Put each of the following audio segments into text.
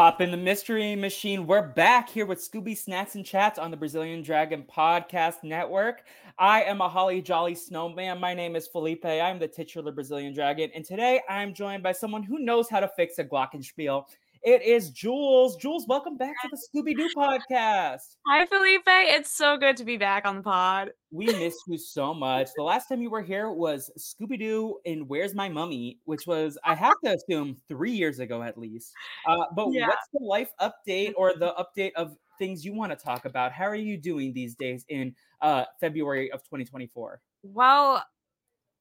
Hop in the mystery machine. We're back here with Scooby Snacks and Chats on the Brazilian Dragon Podcast Network. I am a holly jolly snowman. My name is Felipe. I'm the titular Brazilian Dragon, and today I'm joined by someone who knows how to fix a glockenspiel. It is Jules. Jules, welcome back to the Scooby Doo podcast. Hi, Felipe. It's so good to be back on the pod. We miss you so much. The last time you were here was Scooby Doo and Where's My Mummy, which was, I have to assume, three years ago at least. Uh, but yeah. what's the life update or the update of things you want to talk about? How are you doing these days in uh, February of 2024? Well,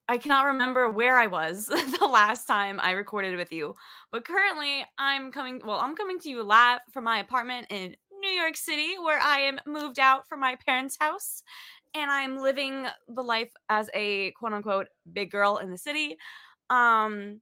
I cannot remember where I was the last time I recorded with you, but currently I'm coming. Well, I'm coming to you live from my apartment in New York City, where I am moved out from my parents' house, and I'm living the life as a quote unquote big girl in the city. Um,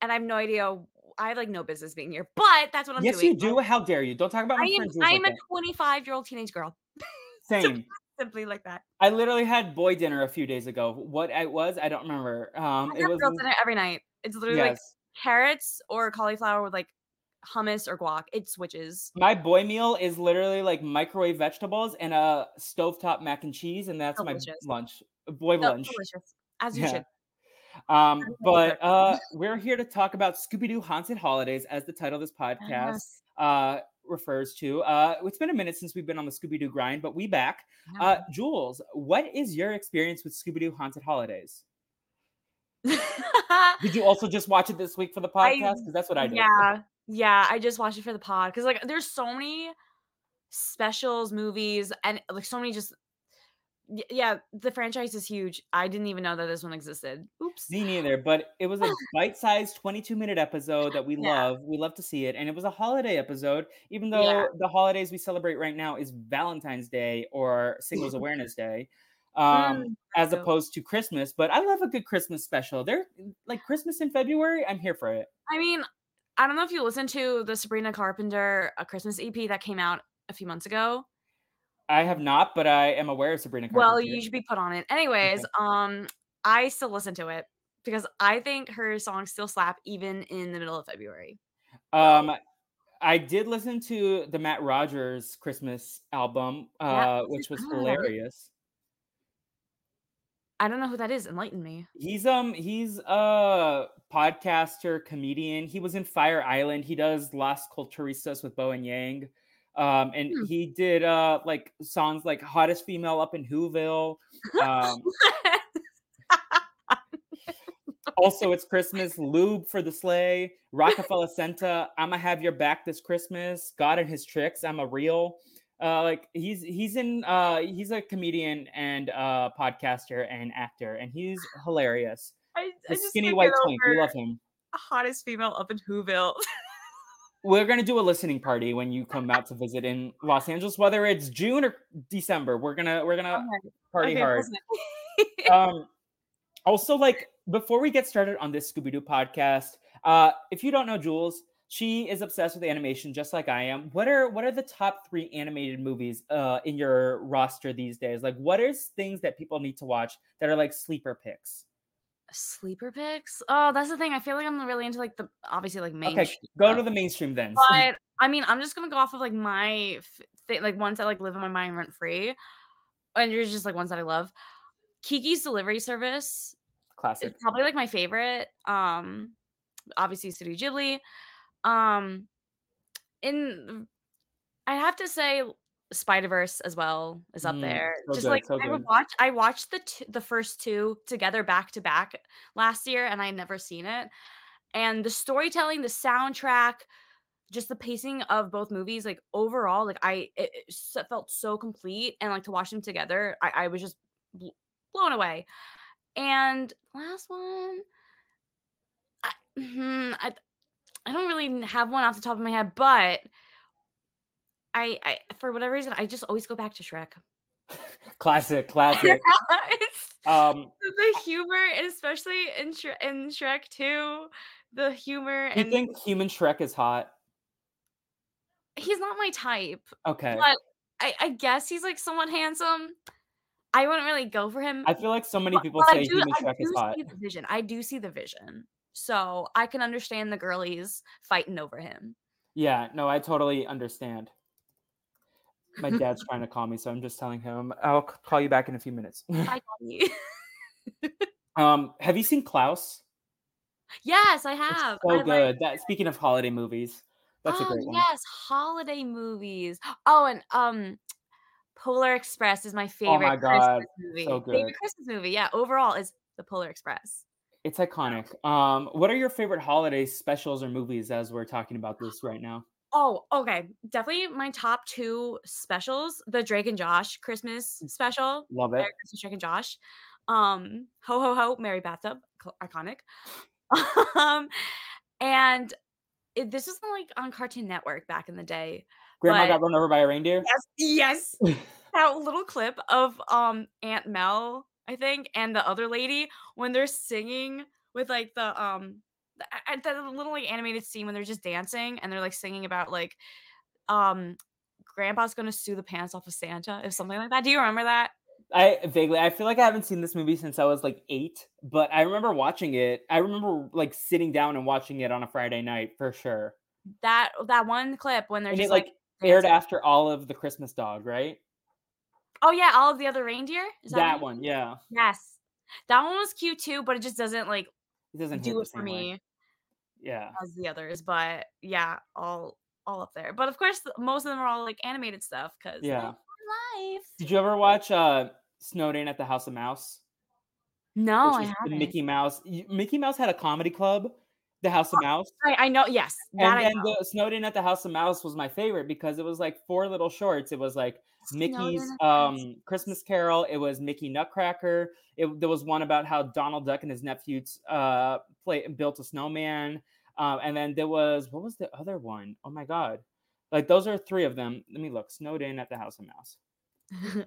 and I have no idea. I have like no business being here, but that's what I'm yes, doing. Yes, you do. How dare you? Don't talk about my I am, friends. I am like a 25 year old teenage girl. Same simply like that. I literally had boy dinner a few days ago. What it was, I don't remember. Um, it was girl dinner every night. It's literally yes. like carrots or cauliflower with like hummus or guac. It switches. My boy meal is literally like microwave vegetables and a stovetop mac and cheese, and that's delicious. my lunch. Boy oh, lunch. Delicious, as you yeah. should. Um, but uh, we're here to talk about Scooby Doo Haunted Holidays, as the title of this podcast. Yes. Uh, refers to. Uh, it's been a minute since we've been on the Scooby Doo grind, but we back. Uh, Jules, what is your experience with Scooby Doo Haunted Holidays? did you also just watch it this week for the podcast? Because that's what I did. Yeah, yeah, I just watched it for the pod because like there's so many specials, movies, and like so many just yeah, the franchise is huge. I didn't even know that this one existed. Oops. Me neither, but it was a bite-sized 22-minute episode that we yeah. love. We love to see it. And it was a holiday episode, even though yeah. the holidays we celebrate right now is Valentine's Day or Singles Awareness Day. Um, mm, as opposed to Christmas, but I love a good Christmas special. They're like Christmas in February. I'm here for it. I mean, I don't know if you listened to the Sabrina Carpenter a Christmas EP that came out a few months ago. I have not, but I am aware of Sabrina Carpenter. Well, you should be put on it. Anyways, okay. um, I still listen to it because I think her songs still slap even in the middle of February. Um, I did listen to the Matt Rogers Christmas album, uh, which was hilarious. I don't know who that is. Enlighten me. He's um he's a podcaster, comedian. He was in Fire Island. He does Las Culturistas with Bowen Yang. Um, and hmm. he did uh like songs like hottest female up in Whoville. Um, also, it's Christmas. Lube for the sleigh. Rockefeller Center. I'ma have your back this Christmas. God and his tricks. I'm a real. Uh, like he's he's in uh he's a comedian and uh podcaster and actor and he's hilarious. I, I skinny white twink. We love him. Hottest female up in Whoville. we're gonna do a listening party when you come out to visit in Los Angeles, whether it's June or December. We're gonna we're gonna okay. party okay, hard. um, also, like before we get started on this Scooby Doo podcast, uh, if you don't know Jules, she is obsessed with animation just like I am. What are what are the top three animated movies uh, in your roster these days? Like, what is things that people need to watch that are like sleeper picks? Sleeper picks? Oh, that's the thing. I feel like I'm really into like the obviously like mainstream. Okay, go to the mainstream then. But I mean, I'm just gonna go off of like my th- like ones that like live in my mind rent free, and you're just like ones that I love. Kiki's Delivery Service, classic. It's probably like my favorite. Um, obviously Studio Ghibli. Um, in I have to say Spider Verse as well is up mm, there. So Just good, like so I watch, I watched the t- the first two together back to back last year, and I never seen it. And the storytelling, the soundtrack, just the pacing of both movies, like overall, like I it, it felt so complete, and like to watch them together, I, I was just bl- blown away. And last one, I, mm, I I don't really have one off the top of my head, but I, I for whatever reason, I just always go back to Shrek. classic, classic. um, the humor, and especially in Sh- in Shrek 2, the humor. You think human Shrek is hot? He's not my type. Okay. But I, I guess he's like somewhat handsome. I wouldn't really go for him. I feel like so many people but say do, human Shrek is hot. the vision. I do see the vision. So I can understand the girlies fighting over him. Yeah, no, I totally understand. My dad's trying to call me, so I'm just telling him I'll call you back in a few minutes. Bye, um, have you seen Klaus? Yes, I have. It's so I good. Like that speaking of holiday movies, that's oh, a great one. Yes, holiday movies. Oh, and um Polar Express is my favorite oh my God. Christmas movie. So good. Favorite Christmas movie, yeah. Overall is the Polar Express. It's iconic. Um, what are your favorite holiday specials or movies as we're talking about this right now? Oh, okay. Definitely my top two specials: the Drake and Josh Christmas mm. special. Love it. Christmas Drake and Josh. Um, ho ho ho, Merry Bathtub, iconic. um, and it, this was like on Cartoon Network back in the day. Grandma but, got run over by a reindeer. Yes, yes. that little clip of um Aunt Mel, I think, and the other lady when they're singing with like the um the, the little like animated scene when they're just dancing and they're like singing about like um grandpa's gonna sue the pants off of Santa, if something like that. Do you remember that? I vaguely I feel like I haven't seen this movie since I was like eight, but I remember watching it. I remember like sitting down and watching it on a Friday night for sure. That that one clip when they're and just it, like, like aired after all of the Christmas dog, right? Oh yeah, all of the other reindeer. Is that, that one? Yeah. Yes, that one was cute too, but it just doesn't like it doesn't do it for me. Way. Yeah, as the others, but yeah, all all up there. But of course, most of them are all like animated stuff because yeah, life. Did you ever watch uh Snowed In at the House of Mouse? No, I haven't. Mickey Mouse. Mickey Mouse had a comedy club, the House of Mouse. I, I know. Yes, and then the Snowed In at the House of Mouse was my favorite because it was like four little shorts. It was like Mickey's um Christmas Carol. It was Mickey Nutcracker. It, there was one about how Donald Duck and his nephews uh play built a snowman. Um, and then there was what was the other one? Oh my god. Like those are three of them. Let me look. Snowed In at the House of Mouse.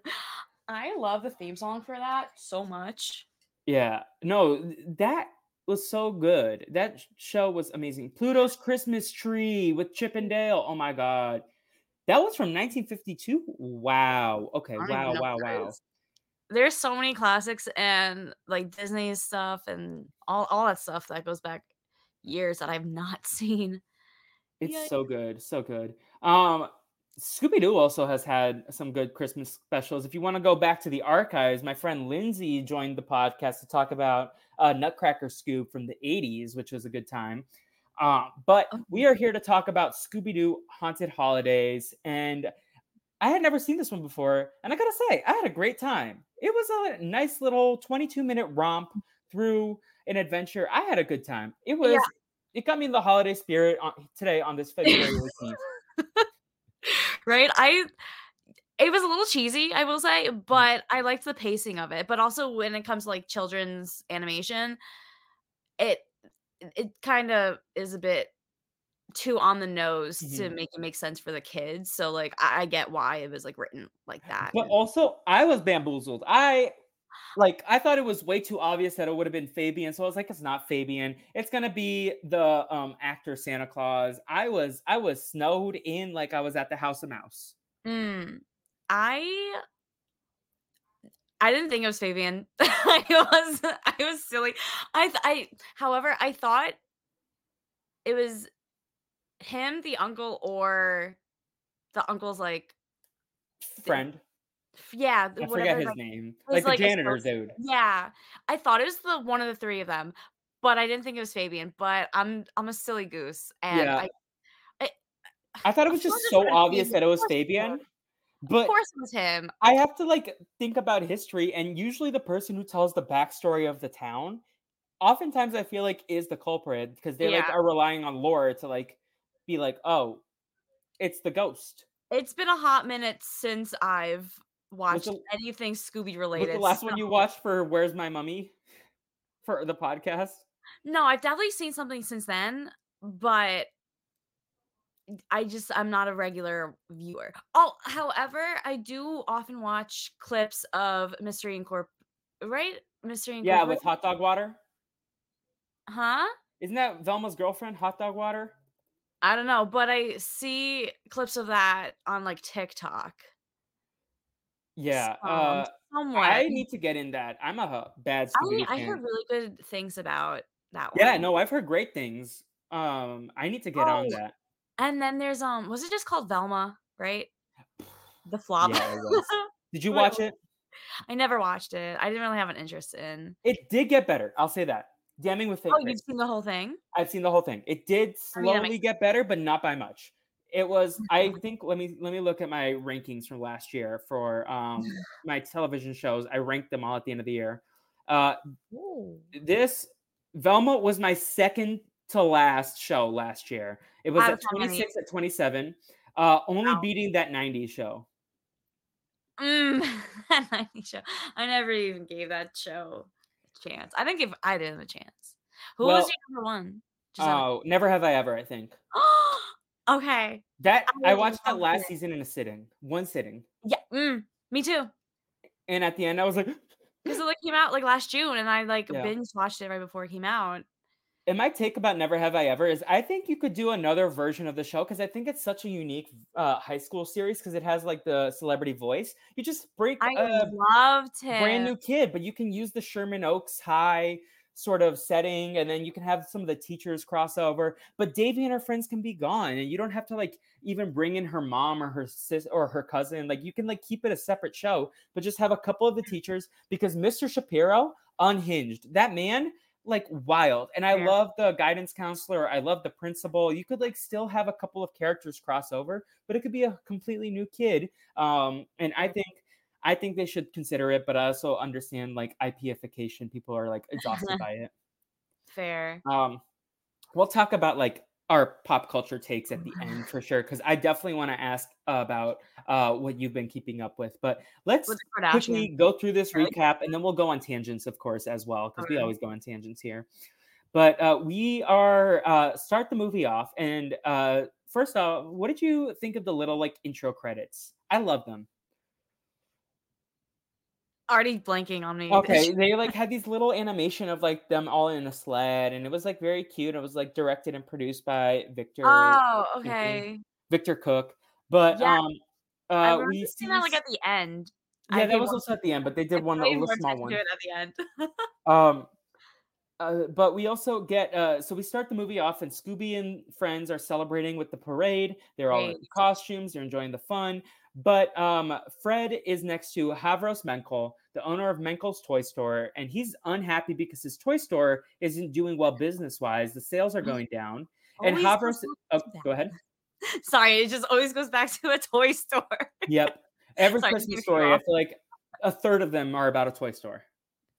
I love the theme song for that so much. Yeah. No, that was so good. That show was amazing. Pluto's Christmas Tree with Chip and Dale. Oh my god. That was from 1952. Wow. Okay. Wow. Wow. Wow. There's so many classics and like Disney stuff and all, all that stuff that goes back years that I've not seen. It's yeah. so good. So good. Um, Scooby Doo also has had some good Christmas specials. If you want to go back to the archives, my friend Lindsay joined the podcast to talk about uh, Nutcracker Scoop from the 80s, which was a good time. Uh, but oh. we are here to talk about Scooby Doo Haunted Holidays. And I had never seen this one before. And I got to say, I had a great time. It was a nice little 22 minute romp through an adventure. I had a good time. It was, yeah. it got me in the holiday spirit on, today on this February 18th. Right? I it was a little cheesy, I will say, mm. but I liked the pacing of it. But also when it comes to like children's animation, it it kind of is a bit too on the nose mm-hmm. to make it make sense for the kids. So like I, I, get why it was like written like that. But also I was bamboozled. I like I thought it was way too obvious that it would have been Fabian. So I was like, it's not Fabian. It's gonna be the um actor Santa Claus. I was I was snowed in like I was at the House of Mouse. Mm, I I didn't think it was Fabian. I was I was silly. I I however I thought it was him, the uncle, or the uncle's like friend yeah, I forget his name. Like, like the janitor dude. Yeah, I thought it was the one of the three of them, but I didn't think it was Fabian. But I'm I'm a silly goose, and yeah. I, I, I thought it was just so obvious that it was Fabian. But of course it was him. I have to like think about history, and usually the person who tells the backstory of the town, oftentimes I feel like is the culprit because they yeah. like are relying on lore to like be like, oh, it's the ghost. It's been a hot minute since I've watched the, anything Scooby related. the last so. one you watched for Where's My Mummy for the podcast? No, I've definitely seen something since then, but I just I'm not a regular viewer. Oh, however, I do often watch clips of Mystery Incorp right? Mystery Incorporated. Yeah, with hot dog water. Huh? Isn't that Velma's girlfriend, hot dog water? I don't know, but I see clips of that on like TikTok. Yeah, uh, I need to get in that. I'm a bad Scooby I, I heard really good things about that one. Yeah, no, I've heard great things. Um, I need to get on oh, that. And then there's um, was it just called Velma? Right? The flop. Yeah. Did you watch it? I never watched it. I didn't really have an interest in. It did get better. I'll say that. Damning with fate. Oh, you've seen the whole thing? I've seen the whole thing. It did slowly I mean, get better, but not by much. It was. I think. Let me let me look at my rankings from last year for um my television shows. I ranked them all at the end of the year. Uh, this Velma was my second to last show last year. It was at 26 at 27, uh, only wow. beating that 90s show. Mm, that 90s show. I never even gave that show a chance. I didn't give I didn't a chance. Who well, was your number one? Oh, never have I ever, I think. okay. That I, I watched that last season in a sitting. One sitting. Yeah. Mm, me too. And at the end I was like because it like came out like last June, and I like yeah. binge watched it right before it came out. And my take about Never Have I Ever is I think you could do another version of the show because I think it's such a unique uh, high school series because it has like the celebrity voice. You just break I a loved brand new kid, but you can use the Sherman Oaks High sort of setting, and then you can have some of the teachers crossover. But Devi and her friends can be gone, and you don't have to like even bring in her mom or her sis or her cousin. Like you can like keep it a separate show, but just have a couple of the teachers because Mr. Shapiro unhinged. That man like wild. And I yeah. love the guidance counselor. I love the principal. You could like still have a couple of characters cross over, but it could be a completely new kid. Um, and I think I think they should consider it, but I also understand like IPification. People are like exhausted by it. Fair. Um, we'll talk about like our pop culture takes at the end for sure because I definitely want to ask about uh, what you've been keeping up with. But let's quickly go through this recap and then we'll go on tangents, of course, as well because we always go on tangents here. But uh, we are uh, start the movie off, and uh, first off, what did you think of the little like intro credits? I love them already blanking on me. Okay, they like had these little animation of like them all in a sled, and it was like very cute. It was like directed and produced by Victor. Oh, okay. Victor Cook, but yeah. um, uh, we see that like at the end. Yeah, that was also at the end, but they did one little small one at the end. um, uh, but we also get uh, so we start the movie off, and Scooby and friends are celebrating with the parade. They're all in costumes. They're enjoying the fun. But um, Fred is next to Havros Menkle, the owner of Menkle's Toy Store, and he's unhappy because his toy store isn't doing well business wise. The sales are going down. and Havros, oh, go ahead. Sorry, it just always goes back to a toy store. yep. Every Sorry, Christmas story, I feel like a third of them are about a toy store.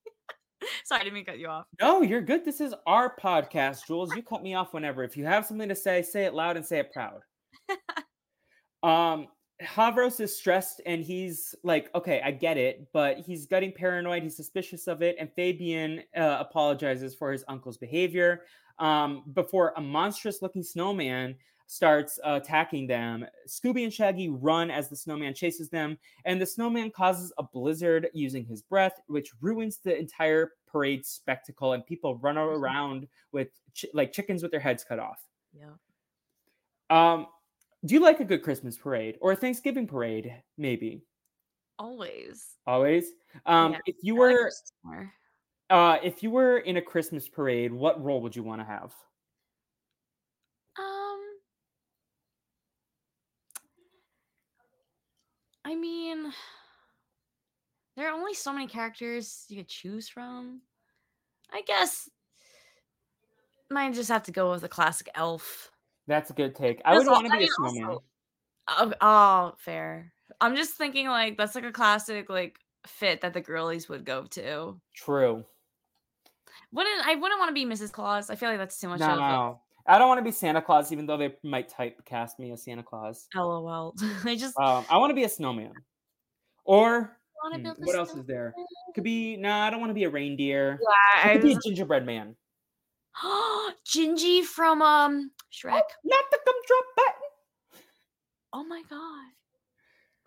Sorry, I didn't mean cut you off. No, you're good. This is our podcast, Jules. You cut me off whenever. If you have something to say, say it loud and say it proud. um, Havros is stressed and he's like, okay, I get it, but he's getting paranoid. He's suspicious of it. And Fabian uh, apologizes for his uncle's behavior um, before a monstrous looking snowman starts uh, attacking them. Scooby and Shaggy run as the snowman chases them, and the snowman causes a blizzard using his breath, which ruins the entire parade spectacle. And people run around with ch- like chickens with their heads cut off. Yeah. Um, do you like a good Christmas parade or a Thanksgiving parade? Maybe. Always. Always. Um, yeah, if you were, like uh, if you were in a Christmas parade, what role would you want to have? Um, I mean, there are only so many characters you could choose from. I guess might just have to go with a classic elf. That's a good take. I would want to be a snowman. oh, oh, fair. I'm just thinking like that's like a classic like fit that the girlies would go to. True. Wouldn't I wouldn't want to be Mrs. Claus. I feel like that's too much. No, no. I don't want to be Santa Claus, even though they might typecast me as Santa Claus. LOL. I just um, I want to be a snowman. Or hmm, what else is there? Could be no, nah, I don't want to be a reindeer. Yeah, I could be a gingerbread man. Gingy from um Shrek. Oh, not the gumdrop button. Oh my god.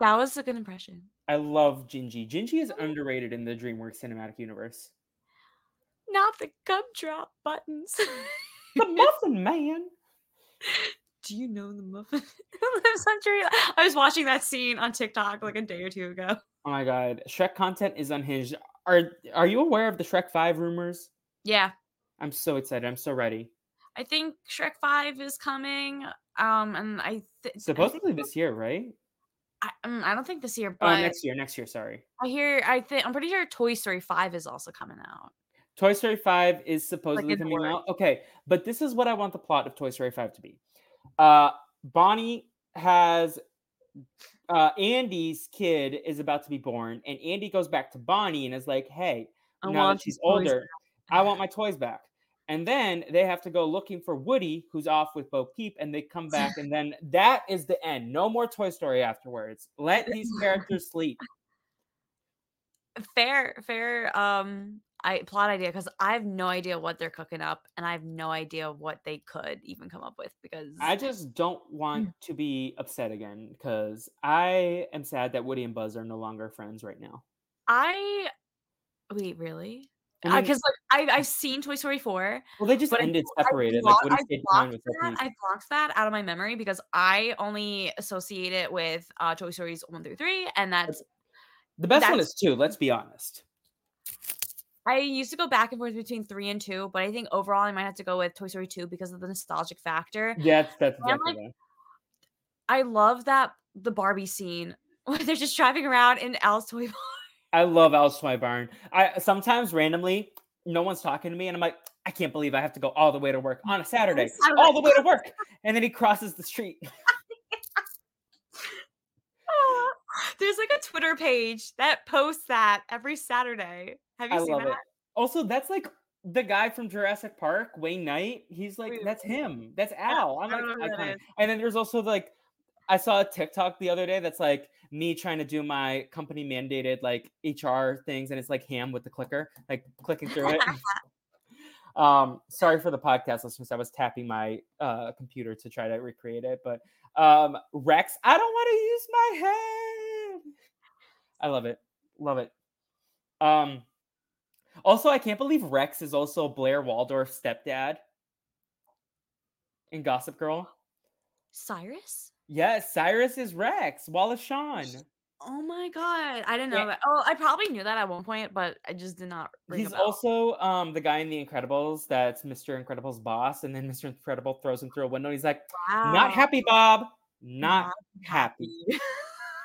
That was a good impression. I love Gingy. Gingy is underrated in the DreamWorks cinematic universe. Not the gumdrop buttons. the Muffin Man. Do you know the muffin lives on tree? I was watching that scene on TikTok like a day or two ago. Oh my god, Shrek content is unhinged. Are Are you aware of the Shrek Five rumors? Yeah, I'm so excited. I'm so ready. I think Shrek Five is coming. Um, and I th- supposedly I think- this year, right? I, um, I don't think this year, but uh, next year. Next year, sorry. I hear. I think I'm pretty sure Toy Story Five is also coming out. Toy Story Five is supposedly like coming out. Okay, but this is what I want the plot of Toy Story Five to be. Uh, Bonnie has uh, Andy's kid is about to be born, and Andy goes back to Bonnie and is like, "Hey, I now that she's older, I want my toys back." And then they have to go looking for Woody, who's off with Bo Peep, and they come back, and then that is the end. No more Toy Story afterwards. Let these characters sleep. Fair, fair. Um, I plot idea because I have no idea what they're cooking up, and I have no idea what they could even come up with. Because I just don't want mm. to be upset again because I am sad that Woody and Buzz are no longer friends right now. I wait, really? Because like I, I've seen Toy Story 4. Well, they just ended I, separated. I, like, I, blocked that, I blocked that out of my memory because I only associate it with uh, Toy Stories 1 through 3. And that's the best that's, one is 2, let's be honest. I used to go back and forth between 3 and 2, but I think overall I might have to go with Toy Story 2 because of the nostalgic factor. Yeah, that's, that's exactly like, I love that the Barbie scene where they're just driving around in Al's toy bar I love Al's Toy Barn. I sometimes randomly, no one's talking to me, and I'm like, I can't believe I have to go all the way to work on a Saturday, all the way to work, and then he crosses the street. There's like a Twitter page that posts that every Saturday. Have you I seen that? It. Also, that's like the guy from Jurassic Park, Wayne Knight. He's like, that's him. That's Al. I'm like, and then there's also like, I saw a TikTok the other day that's like, me trying to do my company mandated like HR things, and it's like Hamm with the clicker, like clicking through it. um, sorry for the podcast listeners. I was tapping my uh, computer to try to recreate it, but um, Rex, I don't want to use my head. I love it, love it. Um, also, I can't believe Rex is also Blair Waldorf's stepdad in Gossip Girl. Cyrus? Yes, Cyrus is Rex, Wallace Shawn. Oh my god, I didn't know that. Oh, I probably knew that at one point, but I just did not. He's also um the guy in The Incredibles that's Mr. Incredible's boss, and then Mr. Incredible throws him through a window. he's like, wow. "Not happy, Bob. Not, not happy."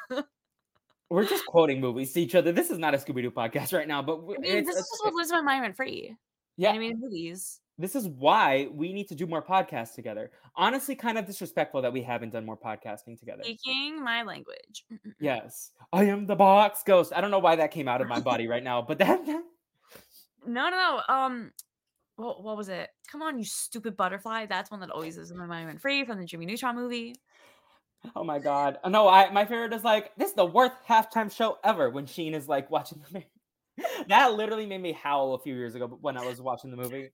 happy. We're just quoting movies to each other. This is not a Scooby Doo podcast right now, but I mean, this is what lives my mind rent free. Yeah, animated movies. This is why we need to do more podcasts together. Honestly, kind of disrespectful that we haven't done more podcasting together. Speaking my language. Yes. I am the box ghost. I don't know why that came out of my body right now, but that No, no, no. Um what, what was it? Come on, you stupid butterfly. That's one that always is in my mind when free from the Jimmy Neutron movie. Oh my god. No, I my favorite is like, this is the worst halftime show ever when Sheen is like watching the that literally made me howl a few years ago when I was watching the movie.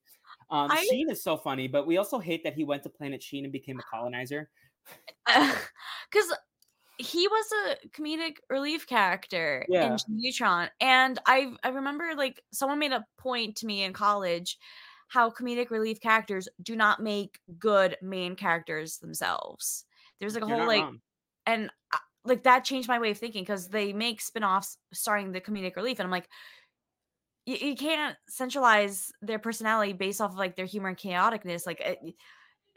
Um, I, Sheen is so funny, but we also hate that he went to Planet Sheen and became a colonizer. Because he was a comedic relief character yeah. in Neutron, and I I remember like someone made a point to me in college how comedic relief characters do not make good main characters themselves. There's like a You're whole like, wrong. and uh, like that changed my way of thinking because they make spin-offs starring the comedic relief, and I'm like, you, you can't centralize their personality based off of like their humor and chaoticness. Like it, eh,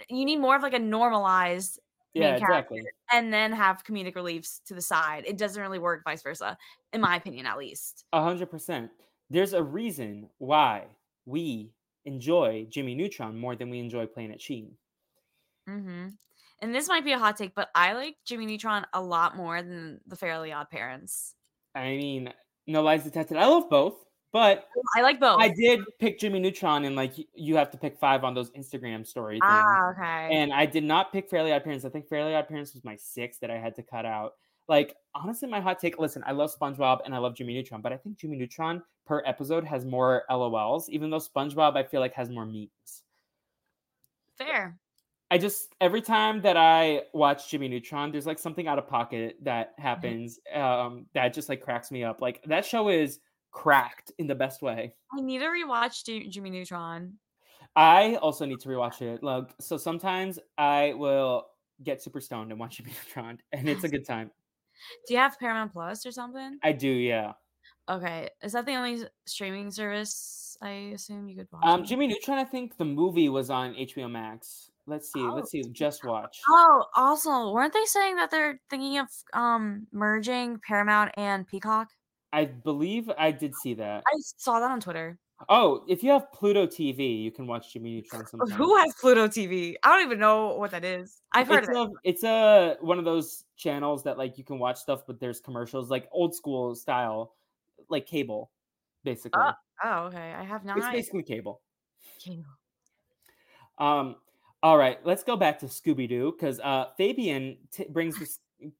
you need more of like a normalized yeah, exactly. and then have comedic reliefs to the side. It doesn't really work vice versa, in my opinion, at least. A hundred percent. There's a reason why we enjoy Jimmy Neutron more than we enjoy Planet Sheen. Mm-hmm. And this might be a hot take, but I like Jimmy Neutron a lot more than the Fairly Odd Parents. I mean, no lies detected. I love both. But I like both. I did pick Jimmy Neutron, and like you have to pick five on those Instagram stories. Ah, okay. And I did not pick Fairly Odd Parents. I think Fairly Odd Parents was my sixth that I had to cut out. Like honestly, my hot take. Listen, I love SpongeBob and I love Jimmy Neutron, but I think Jimmy Neutron per episode has more LOLs, even though SpongeBob I feel like has more memes. Fair. I just every time that I watch Jimmy Neutron, there's like something out of pocket that happens um, that just like cracks me up. Like that show is cracked in the best way. I need to rewatch J- Jimmy Neutron. I also need to rewatch it. Like so, sometimes I will get super stoned and watch Jimmy Neutron, and it's a good time. Do you have Paramount Plus or something? I do, yeah. Okay, is that the only streaming service I assume you could watch? Um, Jimmy Neutron, I think the movie was on HBO Max. Let's see. Oh. Let's see. Just watch. Oh, also, weren't they saying that they're thinking of um merging Paramount and Peacock? I believe I did see that. I saw that on Twitter. Oh, if you have Pluto TV, you can watch Jimmy Neutron sometimes. Who has Pluto TV? I don't even know what that is. I've heard it's of a, it. It's a one of those channels that like you can watch stuff, but there's commercials, like old school style, like cable, basically. Oh, oh okay. I have not. It's basically cable. Cable. Um, all right, let's go back to Scooby Doo because uh, Fabian t- brings this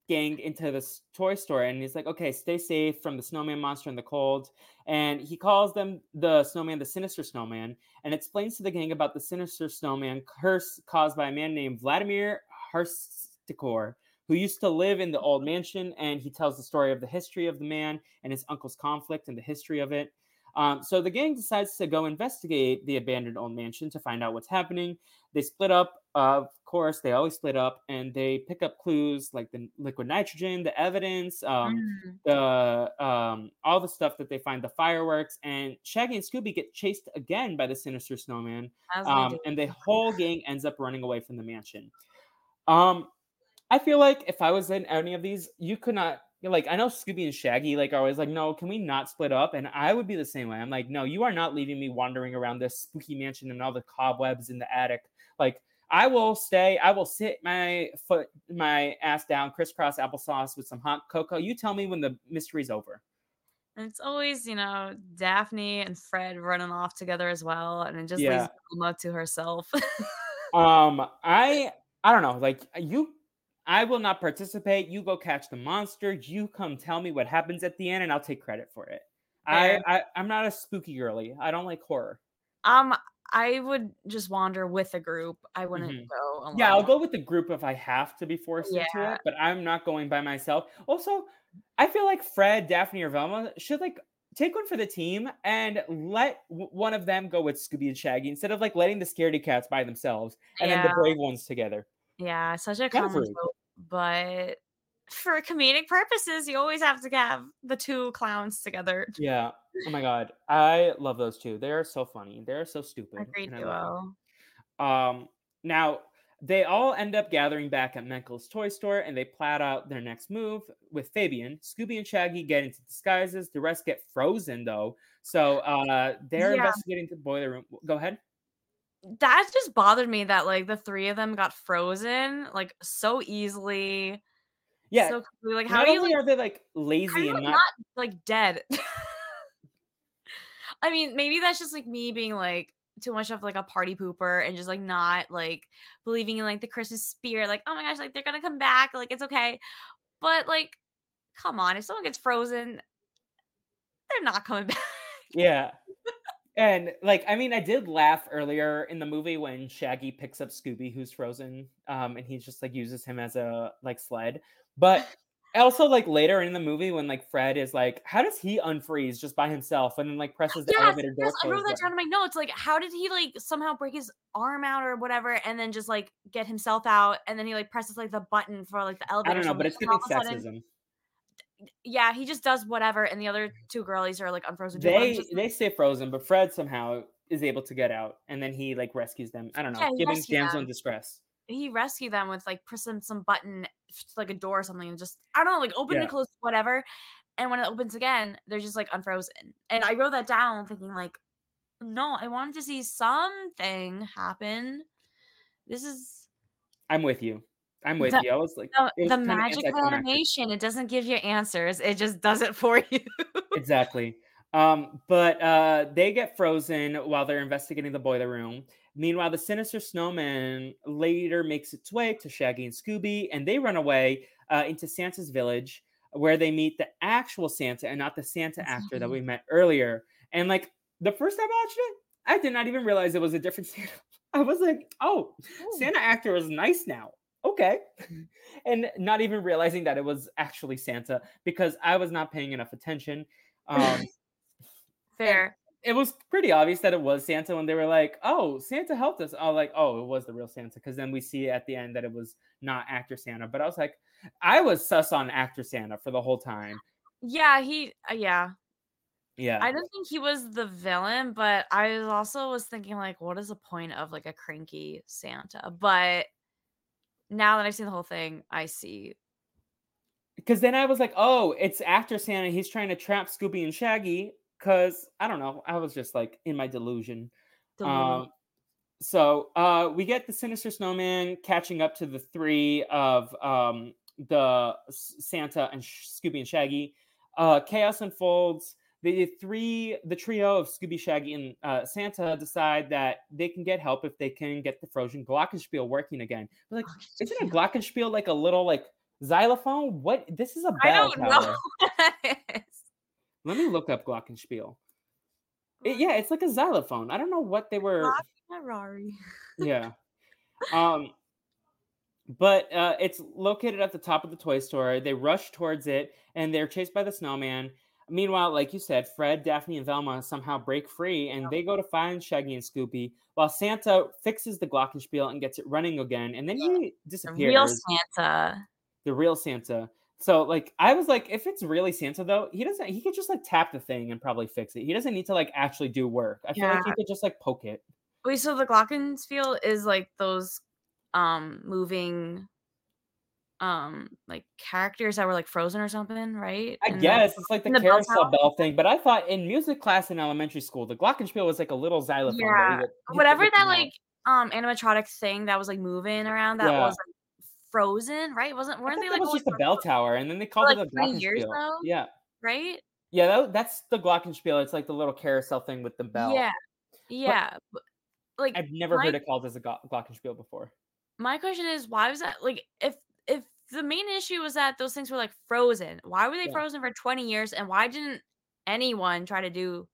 gang into this toy store and he's like, okay, stay safe from the snowman monster in the cold. And he calls them the snowman, the sinister snowman, and explains to the gang about the sinister snowman curse caused by a man named Vladimir Harstikor, who used to live in the old mansion. And he tells the story of the history of the man and his uncle's conflict and the history of it. Um, so the gang decides to go investigate the abandoned old mansion to find out what's happening. They split up, uh, course, they always split up, and they pick up clues like the liquid nitrogen, the evidence, um, mm. the um, all the stuff that they find, the fireworks, and Shaggy and Scooby get chased again by the sinister snowman, um, and the whole gang ends up running away from the mansion. Um, I feel like if I was in any of these, you could not like I know Scooby and Shaggy like are always like, no, can we not split up? And I would be the same way. I'm like, no, you are not leaving me wandering around this spooky mansion and all the cobwebs in the attic. Like I will stay. I will sit my foot, my ass down, crisscross applesauce with some hot cocoa. You tell me when the mystery's over. And it's always, you know, Daphne and Fred running off together as well, and it just yeah. leaves Velma to herself. um, I I don't know, like you I will not participate. You go catch the monster. You come tell me what happens at the end, and I'll take credit for it. I, I I'm not a spooky girly. I don't like horror. Um, I would just wander with a group. I wouldn't mm-hmm. go alone. Yeah, I'll go with the group if I have to be forced yeah. into it, but I'm not going by myself. Also, I feel like Fred, Daphne, or Velma should like take one for the team and let w- one of them go with Scooby and Shaggy instead of like letting the scaredy cats by themselves and yeah. then the brave ones together. Yeah, such a common trope but for comedic purposes, you always have to have the two clowns together. Yeah. Oh my god, I love those two. They are so funny. They're so stupid. A great duo. Um. Now they all end up gathering back at Menkle's toy store, and they plot out their next move with Fabian. Scooby and Shaggy get into disguises. The rest get frozen though, so uh, they're yeah. investigating the boiler room. Go ahead that just bothered me that like the three of them got frozen like so easily. Yeah. So. Like how not you, like, are they like lazy and not... not like dead? I mean, maybe that's just like me being like too much of like a party pooper and just like not like believing in like the Christmas spirit. Like, oh my gosh, like they're gonna come back. Like it's okay. But like, come on, if someone gets frozen, they're not coming back. Yeah. And like, I mean, I did laugh earlier in the movie when Shaggy picks up Scooby, who's frozen, um, and he just like uses him as a like sled. But also like later in the movie when like Fred is like, how does he unfreeze just by himself and then like presses the yes, elevator door? Yes, I wrote that down in my notes. Like, how did he like somehow break his arm out or whatever, and then just like get himself out, and then he like presses like the button for like the elevator? I don't know, but it's giving sexism. Sudden, yeah, he just does whatever, and the other two girlies are like unfrozen. They just, they stay frozen, but Fred somehow is able to get out, and then he like rescues them. I don't know, yeah, giving damsel in distress. He rescued them with like pressing some button, like a door or something, and just I don't know, like open yeah. and close, whatever. And when it opens again, they're just like unfrozen. And I wrote that down, thinking like, no, I wanted to see something happen. This is. I'm with you. I'm with the, you. I was like, the, the magic animation, it doesn't give you answers. It just does it for you. exactly. Um, but uh, they get frozen while they're investigating the boiler room. Meanwhile, the sinister snowman later makes its way to Shaggy and Scooby, and they run away uh, into Santa's village, where they meet the actual Santa and not the Santa actor that we met earlier. And like the first time I watched it, I did not even realize it was a different Santa. I was like, oh, Ooh. Santa actor is nice now. Okay. And not even realizing that it was actually Santa because I was not paying enough attention. Um, Fair. It was pretty obvious that it was Santa when they were like, "Oh, Santa helped us." Oh, like, oh, it was the real Santa because then we see at the end that it was not actor Santa. But I was like, I was sus on actor Santa for the whole time. Yeah, he. Uh, yeah, yeah. I don't think he was the villain, but I also was thinking like, what is the point of like a cranky Santa? But now that I've seen the whole thing, I see. Because then I was like, oh, it's after Santa. He's trying to trap Scooby and Shaggy. Because I don't know, I was just like in my delusion. Um, so uh, we get the Sinister Snowman catching up to the three of um, the Santa and Scooby and Shaggy. Uh, chaos unfolds the three, the trio of Scooby, Shaggy, and uh, Santa decide that they can get help if they can get the frozen glockenspiel working again. But like, isn't a glockenspiel like a little like xylophone? What? This is a bell I don't tower. know. Let me look up glockenspiel. It, yeah, it's like a xylophone. I don't know what they were. Rari. yeah. Um, but uh, it's located at the top of the toy store. They rush towards it, and they're chased by the snowman. Meanwhile, like you said, Fred, Daphne, and Velma somehow break free and they go to find Shaggy and Scooby while Santa fixes the Glockenspiel and gets it running again. And then he disappears. The real Santa. The real Santa. So, like, I was like, if it's really Santa, though, he doesn't, he could just like tap the thing and probably fix it. He doesn't need to like actually do work. I feel like he could just like poke it. Wait, so the Glockenspiel is like those um moving um like characters that were like frozen or something, right? I and guess it's like the, the carousel bell thing, but I thought in music class in elementary school, the glockenspiel was like a little xylophone. Yeah, whatever that like um animatronic thing that was like moving around that yeah. was frozen, right? Wasn't weren't they like it was just a bell tower, and then they called it a glockenspiel. Years, though, yeah, right. Yeah, that, that's the glockenspiel. It's like the little carousel thing with the bell. Yeah, yeah. But, like I've never my, heard it called as a glockenspiel before. My question is, why was that like if if the main issue was that those things were like frozen. Why were they yeah. frozen for 20 years and why didn't anyone try to do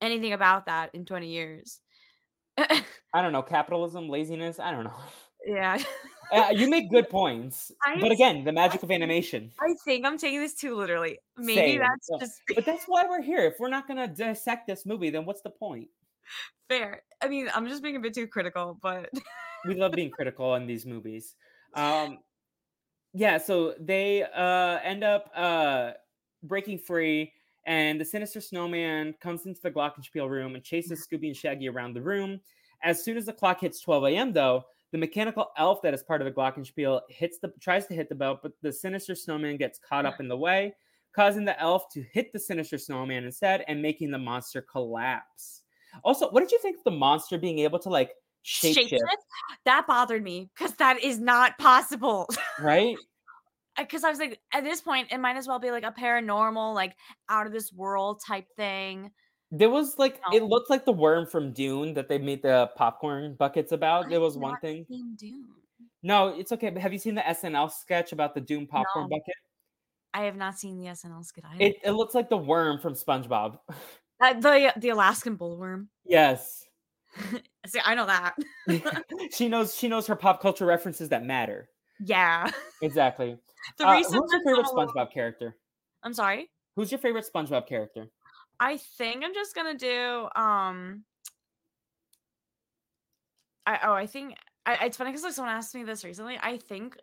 anything about that in 20 years? I don't know, capitalism, laziness, I don't know. Yeah. uh, you make good points. I, but again, the magic I, of animation. I think I'm taking this too literally. Maybe Same. that's so, just But that's why we're here. If we're not going to dissect this movie, then what's the point? Fair. I mean, I'm just being a bit too critical, but we love being critical in these movies. Um yeah, so they uh, end up uh, breaking free, and the sinister snowman comes into the Glockenspiel room and chases Scooby and Shaggy around the room. As soon as the clock hits 12 a.m., though, the mechanical elf that is part of the Glockenspiel hits the tries to hit the bell, but the sinister snowman gets caught up in the way, causing the elf to hit the sinister snowman instead and making the monster collapse. Also, what did you think of the monster being able to like shapeshift. That bothered me because that is not possible. Right? Because I was like, at this point, it might as well be like a paranormal, like out of this world type thing. There was like no. it looked like the worm from Dune that they made the popcorn buckets about. There was one thing. Dune. No, it's okay. But have you seen the SNL sketch about the Dune popcorn no. bucket? I have not seen the SNL sketch. It, it looks like the worm from SpongeBob. Uh, the the Alaskan bullworm. Yes. See, I know that. she knows she knows her pop culture references that matter. Yeah. Exactly. The uh, who's your favorite SpongeBob character? I'm sorry? Who's your favorite SpongeBob character? I think I'm just gonna do um I oh I think I, it's funny because like someone asked me this recently. I think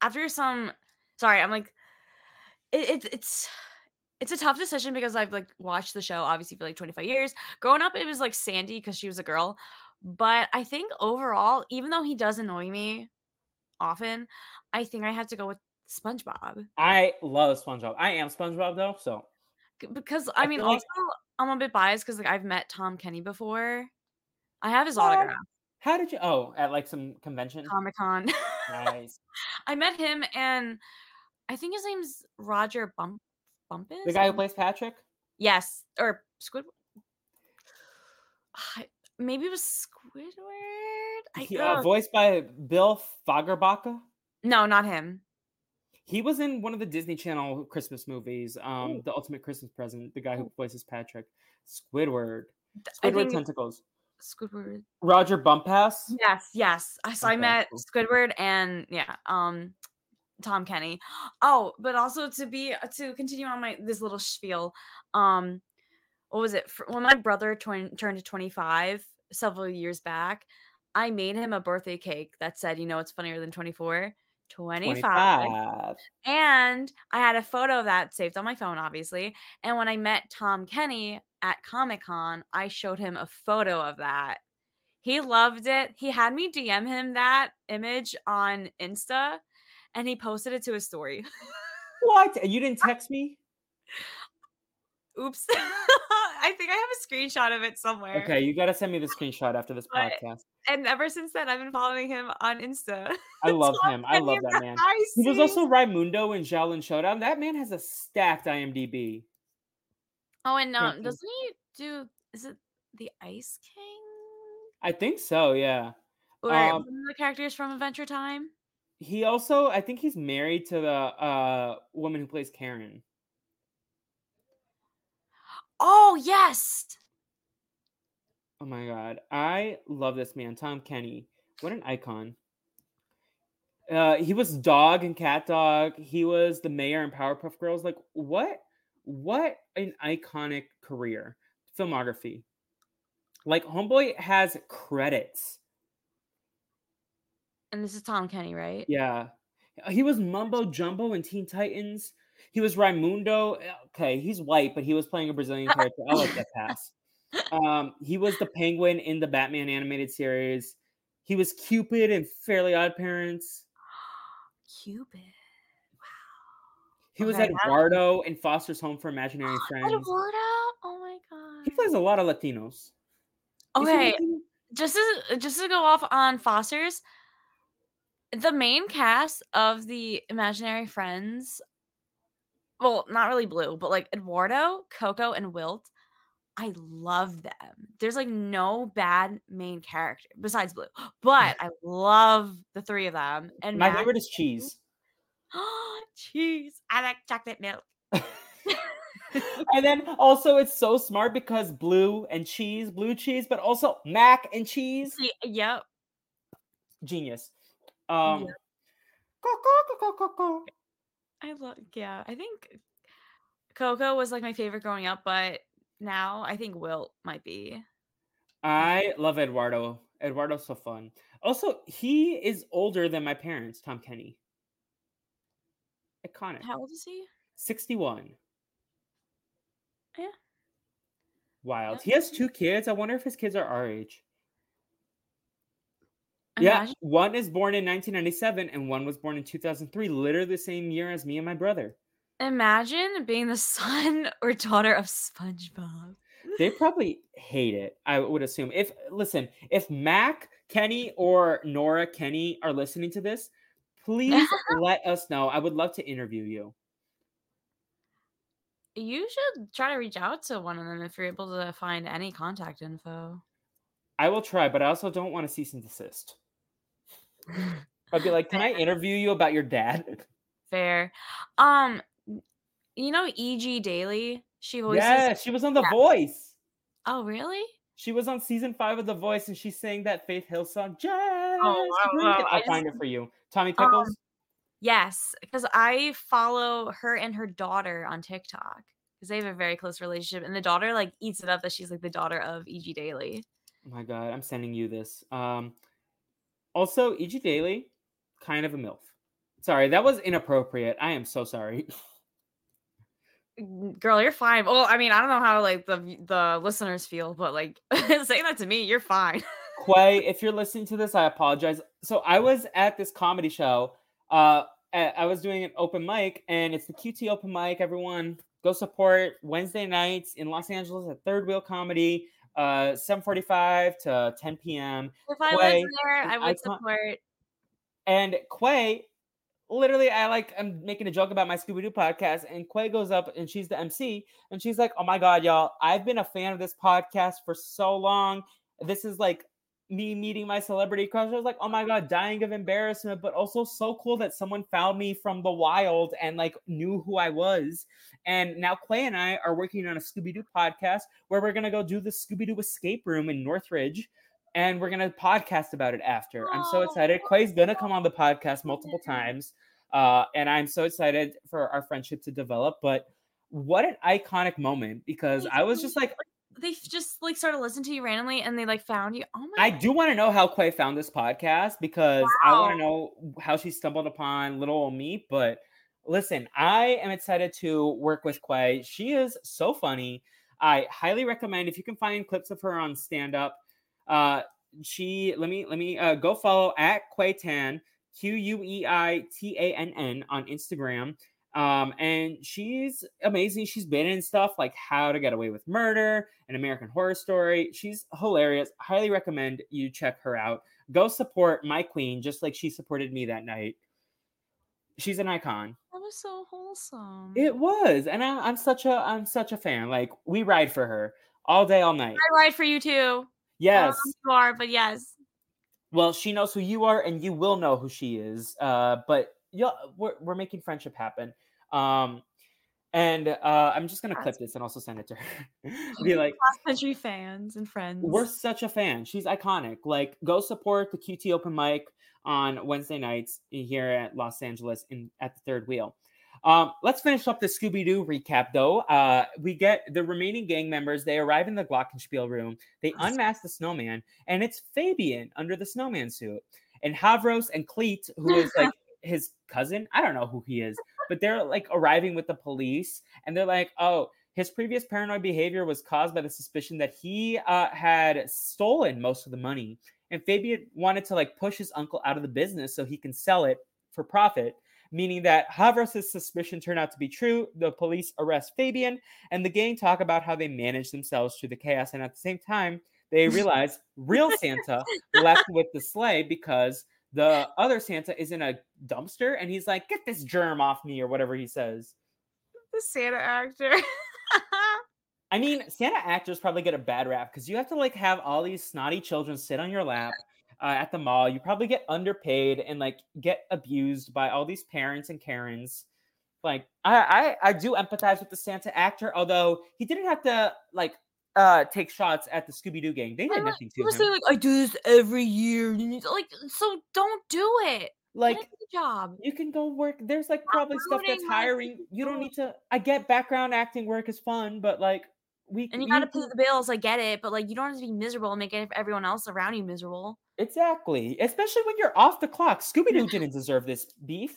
after some sorry, I'm like it, it it's it's a tough decision because I've like watched the show obviously for like 25 years. Growing up, it was like Sandy because she was a girl. But I think overall, even though he does annoy me often, I think I have to go with SpongeBob. I love SpongeBob. I am SpongeBob though, so because I, I mean, also like... I'm a bit biased because like I've met Tom Kenny before. I have his autograph. How did you? Oh, at like some convention, Comic Con. nice. I met him, and I think his name's Roger Bump Bumpass? The guy who plays Patrick? Yes. Or Squidward. Maybe it was Squidward. I, uh, voiced by Bill Fagerbakke. No, not him. He was in one of the Disney Channel Christmas movies, um, Ooh. The Ultimate Christmas Present. The guy who voices Patrick, Squidward, Squidward tentacles. Squidward. Roger Bumpass. Yes, yes. So okay. I met Squidward and yeah, um, Tom Kenny. Oh, but also to be to continue on my this little spiel. Um, what was it? When my brother tw- turned to 25 several years back, I made him a birthday cake that said, "You know, it's funnier than 24." 25. 25. And I had a photo of that saved on my phone, obviously. And when I met Tom Kenny at Comic Con, I showed him a photo of that. He loved it. He had me DM him that image on Insta and he posted it to his story. what? And you didn't text me? Oops. I think I have a screenshot of it somewhere. Okay, you got to send me the screenshot after this but, podcast. And ever since then, I've been following him on Insta. I love him. I love that man. He was also Raimundo in Xiaolin Showdown. That man has a stacked IMDb. Oh, and um, doesn't he do? Is it the Ice King? I think so. Yeah. Or um, the characters from Adventure Time. He also, I think, he's married to the uh woman who plays Karen. Oh yes. Oh my god, I love this man, Tom Kenny. What an icon. Uh, he was Dog and CatDog. He was the mayor in Powerpuff Girls. Like what? What an iconic career, filmography. Like Homeboy has credits. And this is Tom Kenny, right? Yeah. He was Mumbo Jumbo in Teen Titans. He was Raimundo. Okay, he's white, but he was playing a Brazilian character. I like that pass. Um, he was the Penguin in the Batman animated series. He was Cupid in Fairly Odd Parents. Cupid. Wow. He was okay, Eduardo in Foster's Home for Imaginary Friends. Eduardo? Oh my god. He plays a lot of Latinos. Okay. Just to, just to go off on Foster's, the main cast of the Imaginary Friends well, not really blue, but like Eduardo, Coco, and Wilt. I love them. There's like no bad main character besides Blue, but I love the three of them. And my Matt- favorite is Cheese. cheese. I like chocolate milk. and then also it's so smart because blue and cheese, blue cheese, but also mac and cheese. Yep. Genius. Um yep. I love yeah, I think Coco was like my favorite growing up, but now I think Wilt might be. I love Eduardo. Eduardo's so fun. Also, he is older than my parents, Tom Kenny. Iconic. How old is he? 61. Yeah. Wild. He has two kids. I wonder if his kids are our age. Imagine. Yeah, one is born in 1997 and one was born in 2003, literally the same year as me and my brother. Imagine being the son or daughter of SpongeBob. They probably hate it. I would assume. If listen, if Mac Kenny or Nora Kenny are listening to this, please let us know. I would love to interview you. You should try to reach out to one of them if you're able to find any contact info. I will try, but I also don't want to cease and desist. I'd be like, "Can I interview you about your dad?" Fair. Um, you know E.G. Daily. She voices. Yeah, she was on The yeah. Voice. Oh, really? She was on season five of The Voice, and she sang that Faith Hill song. Just oh, wow, wow. I'll find it for you. Tommy um, Pickles. Um, yes, because I follow her and her daughter on TikTok because they have a very close relationship, and the daughter like eats it up that she's like the daughter of E.G. Daily. Oh my god, I'm sending you this. Um, also, E.G. Daily, kind of a MILF. Sorry, that was inappropriate. I am so sorry. Girl, you're fine. Well, I mean, I don't know how like the the listeners feel, but like saying that to me, you're fine. Quay, if you're listening to this, I apologize. So I was at this comedy show. Uh, I was doing an open mic, and it's the QT open mic. Everyone, go support Wednesday nights in Los Angeles at Third Wheel Comedy uh 7:45 to 10 p.m. If I Quay, was there, I would support. And Quay, literally, I like I'm making a joke about my Scooby Doo podcast, and Quay goes up and she's the MC, and she's like, "Oh my god, y'all! I've been a fan of this podcast for so long. This is like me meeting my celebrity crush. I was like, oh my god, dying of embarrassment, but also so cool that someone found me from the wild and like knew who I was. And now Quay and I are working on a Scooby Doo podcast where we're gonna go do the Scooby Doo escape room in Northridge. And we're gonna podcast about it after. I'm so excited. Quay's gonna come on the podcast multiple times. Uh, and I'm so excited for our friendship to develop. But what an iconic moment because I was just like, they just like started listening to you randomly and they like found you. Oh my! I do want to know how Quay found this podcast because wow. I want to know how she stumbled upon little old me. But listen, I am excited to work with Quay. She is so funny. I highly recommend if you can find clips of her on stand up. Uh, she let me let me uh, go follow at Quay Tan Q U E I T A N N on Instagram. Um, and she's amazing. She's been in stuff like How to Get Away with Murder and American Horror Story. She's hilarious. Highly recommend you check her out. Go support my queen, just like she supported me that night. She's an icon. That was so wholesome. It was, and I, I'm such a I'm such a fan. Like we ride for her all day, all night. I ride for you too. Yes, you are, but yes. Well, she knows who you are, and you will know who she is. Uh, but yeah, we're, we're making friendship happen. Um, and uh, I'm just gonna clip this and also send it to her. Be like, country fans and friends. We're such a fan. She's iconic. Like, go support the QT open mic on Wednesday nights here at Los Angeles in at the third wheel. Um, let's finish up the Scooby Doo recap, though. Uh, we get the remaining gang members. They arrive in the Glockenspiel room. They unmask the snowman, and it's Fabian under the snowman suit. And Havros and Cleet, who is like his cousin. I don't know who he is, but they're like arriving with the police and they're like, oh, his previous paranoid behavior was caused by the suspicion that he uh, had stolen most of the money. And Fabian wanted to like push his uncle out of the business so he can sell it for profit, meaning that Havros' suspicion turned out to be true. The police arrest Fabian, and the gang talk about how they managed themselves through the chaos. And at the same time, they realize real Santa left with the sleigh because the other Santa is in a dumpster and he's like, get this germ off me or whatever he says. The Santa actor. I mean, Santa actors probably get a bad rap because you have to like have all these snotty children sit on your lap uh, at the mall. You probably get underpaid and like get abused by all these parents and Karens. Like I, I, I do empathize with the Santa actor, although he didn't have to like uh take shots at the Scooby Doo gang. They did nothing to him. Say, like I do this every year. Like so, don't do it. Like job. You can go work. There's like probably stuff that's hiring. You don't need to. I get background acting work is fun, but like we and you got to pay the bills. I get it, but like you don't have to be miserable and make everyone else around you miserable. Exactly, especially when you're off the clock. Scooby Doo didn't deserve this beef.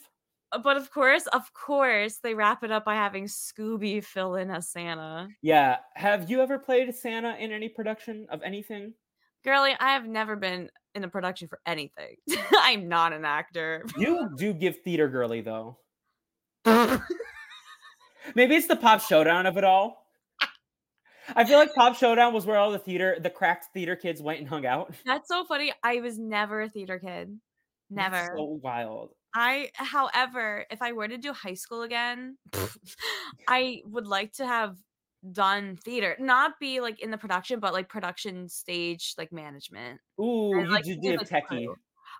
Uh, but of course, of course, they wrap it up by having Scooby fill in as Santa. Yeah. Have you ever played Santa in any production of anything? Girly, I have never been in a production for anything. I'm not an actor. You do give theater girly though. Maybe it's the pop showdown of it all. I feel like Pop Showdown was where all the theater, the cracked theater kids went and hung out. That's so funny. I was never a theater kid. Never. That's so wild. I, however, if I were to do high school again, I would like to have done theater, not be like in the production, but like production stage, like management. Ooh, and, like, you do like, techie.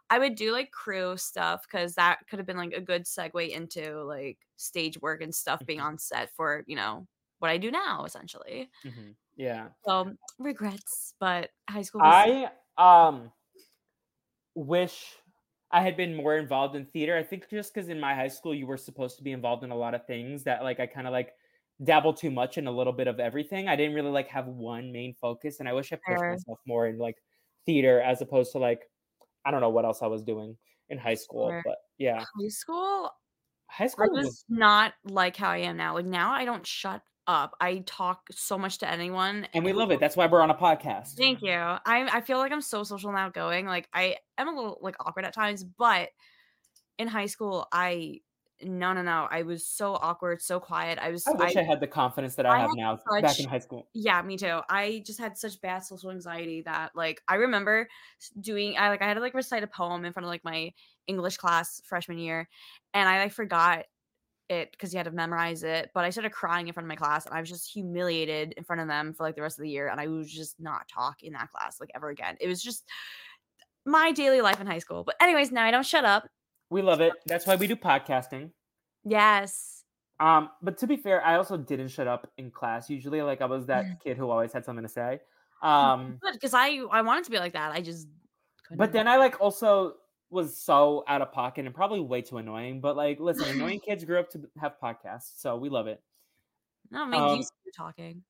I would do like crew stuff because that could have been like a good segue into like stage work and stuff being mm-hmm. on set for you know what I do now essentially. Mm-hmm. Yeah. So regrets, but high school. I um wish I had been more involved in theater. I think just because in my high school you were supposed to be involved in a lot of things that like I kind of like dabbled too much in a little bit of everything. I didn't really like have one main focus, and I wish I pushed sure. myself more in like theater as opposed to like I don't know what else I was doing in high school. Sure. But yeah, high school. High school was, was not like how I am now. Like now, I don't shut up. I talk so much to anyone, and we love it. That's why we're on a podcast. Thank you. I I feel like I'm so social now. Going like I am a little like awkward at times, but in high school, I no no no. I was so awkward, so quiet. I was. I wish I, I had the confidence that I, I have now such, back in high school. Yeah, me too. I just had such bad social anxiety that like I remember doing. I like I had to like recite a poem in front of like my English class freshman year, and I like forgot it because you had to memorize it. But I started crying in front of my class, and I was just humiliated in front of them for like the rest of the year, and I was just not talk in that class like ever again. It was just my daily life in high school. But anyways, now I don't shut up. We love it. That's why we do podcasting. Yes. Um, but to be fair, I also didn't shut up in class. Usually, like I was that kid who always had something to say. Um, because I I wanted to be like that. I just. But then I like also was so out of pocket and probably way too annoying. But like, listen, annoying kids grew up to have podcasts, so we love it. No, maybe um, you talking.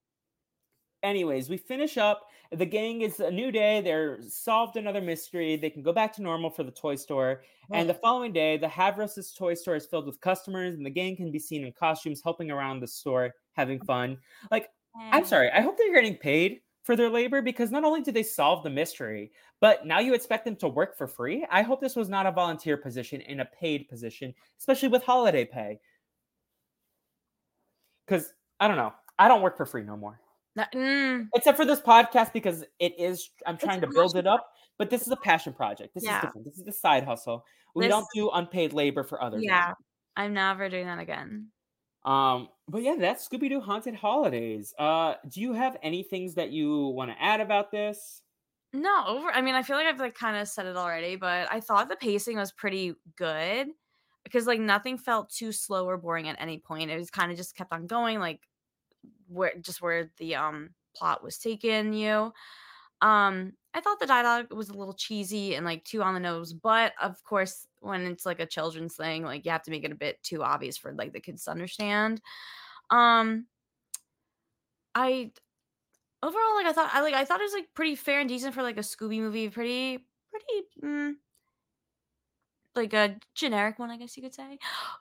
Anyways, we finish up. The gang is a new day. They're solved another mystery. They can go back to normal for the toy store. And the following day, the Havros' toy store is filled with customers, and the gang can be seen in costumes helping around the store, having fun. Like, I'm sorry. I hope they're getting paid for their labor because not only did they solve the mystery, but now you expect them to work for free. I hope this was not a volunteer position in a paid position, especially with holiday pay. Because I don't know, I don't work for free no more. mm. Except for this podcast because it is. I'm trying it's to build it up, but this is a passion project. This yeah. is different. This is the side hustle. We this, don't do unpaid labor for others. Yeah, I'm never doing that again. Um, but yeah, that's Scooby Doo Haunted Holidays. Uh, do you have any things that you want to add about this? No, over. I mean, I feel like I've like kind of said it already, but I thought the pacing was pretty good because like nothing felt too slow or boring at any point. It was kind of just kept on going, like where just where the um plot was taking you. Um, I thought the dialogue was a little cheesy and like too on the nose, but of course, when it's like a children's thing, like you have to make it a bit too obvious for like the kids to understand. Um I overall like I thought I like I thought it was like pretty fair and decent for like a Scooby movie, pretty pretty mm, like a generic one, I guess you could say.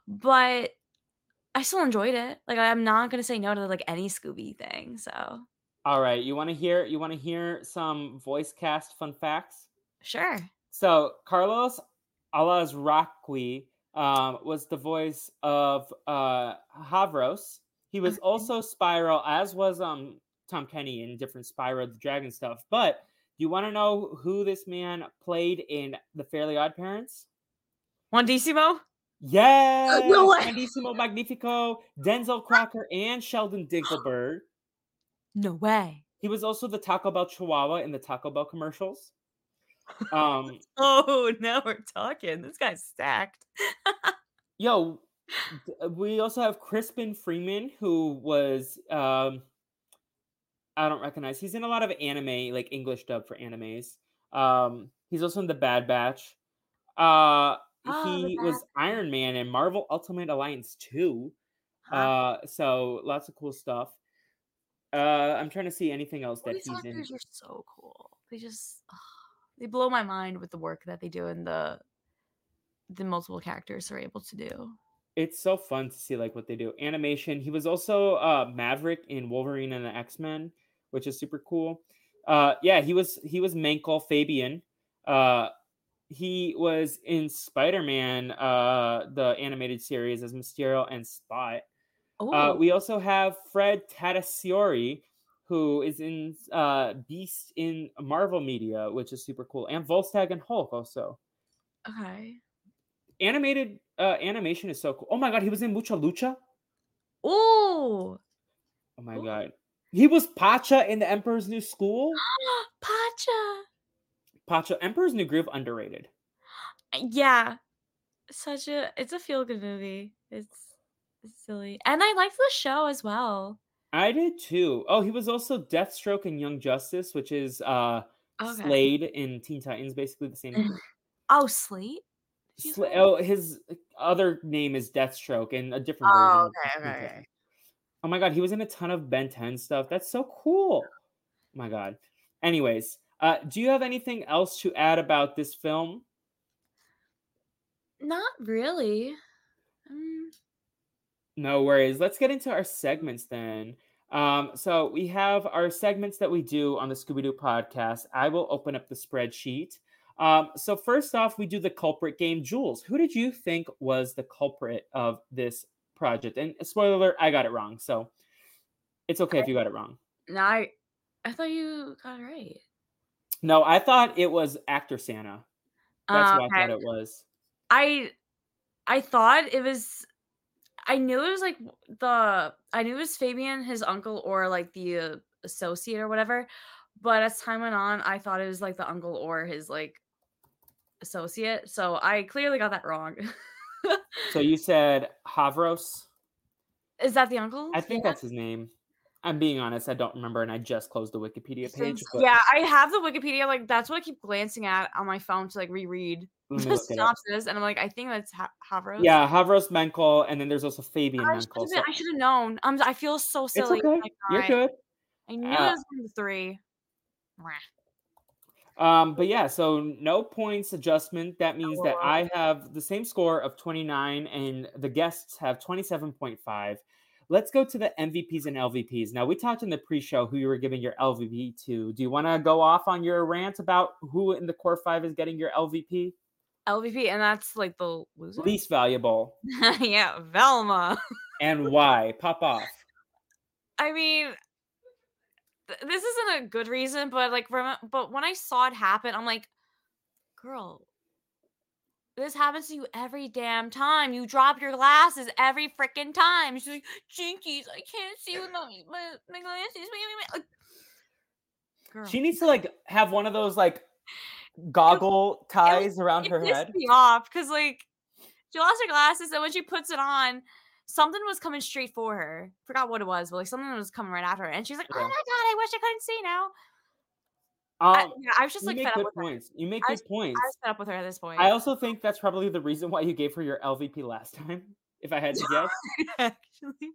But I still enjoyed it. Like I'm not gonna say no to like any Scooby thing. So all right, you want to hear you want to hear some voice cast fun facts? Sure. So Carlos Alazraqui um, was the voice of uh, Havros. He was also Spyro, as was um, Tom Kenny in different Spyro the Dragon stuff. But do you want to know who this man played in The Fairly Odd Parents? Juandísimo? Yes! No way! Juandísimo Magnifico, Denzel Crocker, and Sheldon Dinkleberg. No way. He was also the Taco Bell Chihuahua in the Taco Bell commercials. Um, oh, now we're talking. This guy's stacked. yo, we also have Crispin Freeman, who was um, I don't recognize. He's in a lot of anime, like English dub for animes. Um, he's also in the Bad Batch. Uh, oh, he was Iron Man in Marvel Ultimate Alliance 2. Huh? Uh, so lots of cool stuff. Uh, I'm trying to see anything else that he's in. These are so cool. They just they blow my mind with the work that they do and the the multiple characters are able to do. It's so fun to see like what they do. Animation. He was also uh Maverick in Wolverine and the X-Men, which is super cool. Uh yeah, he was he was Menkle Fabian. Uh he was in Spider-Man, uh, the animated series as Mysterio and Spot. Uh, we also have Fred Tatasciore, who is in uh, Beast in Marvel Media, which is super cool, and Volstagg and Hulk also. Okay. Animated uh, animation is so cool. Oh my god, he was in Mucha Lucha. Oh. Oh my Ooh. god. He was Pacha in the Emperor's New School. Pacha. Pacha. Emperor's New Groove underrated. Yeah. Such a it's a feel good movie. It's silly. And I liked the show as well. I did too. Oh, he was also Deathstroke in Young Justice, which is uh okay. Slade in Teen Titans, basically the same. oh, Slade. Sl- oh, his other name is Deathstroke and a different oh, version. Okay, okay. Oh my god, he was in a ton of Ben 10 stuff. That's so cool. Oh my god. Anyways, uh, do you have anything else to add about this film? Not really. Um, no worries. Let's get into our segments then. Um, so we have our segments that we do on the Scooby Doo podcast. I will open up the spreadsheet. Um, so first off, we do the culprit game. Jules, who did you think was the culprit of this project? And spoiler alert, I got it wrong. So it's okay if you got it wrong. No, I, I thought you got it right. No, I thought it was actor Santa. That's uh, what I thought it was. I I thought it was I knew it was like the I knew it was Fabian, his uncle, or like the uh, associate or whatever. But as time went on, I thought it was like the uncle or his like associate. So I clearly got that wrong. so you said Havros? Is that the uncle? I think yeah. that's his name. I'm being honest, I don't remember, and I just closed the Wikipedia page. But... Yeah, I have the Wikipedia. Like that's what I keep glancing at on my phone to like reread the synopsis, and I'm like, I think that's ha- Havros. Yeah, Havros Menkle, and then there's also Fabian I Menkle. So... I should have known. I'm, I feel so silly. It's okay. You're good. I knew uh, it was the three. Um, but yeah, so no points adjustment. That means that I have the same score of 29 and the guests have 27.5. Let's go to the MVPs and LVPs. Now, we talked in the pre show who you were giving your LVP to. Do you want to go off on your rant about who in the core five is getting your LVP? LVP, and that's like the loser? least valuable. yeah, Velma. and why? Pop off. I mean, this isn't a good reason, but like, rem- but when I saw it happen, I'm like, girl, this happens to you every damn time. You drop your glasses every freaking time. She's like, Jinkies, I can't see with my, my, my glasses. Like, girl. She needs to like have one of those like goggle ties it, around it her head. Me off because like she lost her glasses, and when she puts it on, something was coming straight for her. Forgot what it was, but like something was coming right after her, and she's like, "Oh my god, I wish I couldn't see now." Um, I, yeah, I was just like fed up with points. Her. You make good points. I was fed up with her at this point. I also think that's probably the reason why you gave her your LVP last time. If I had to guess, actually,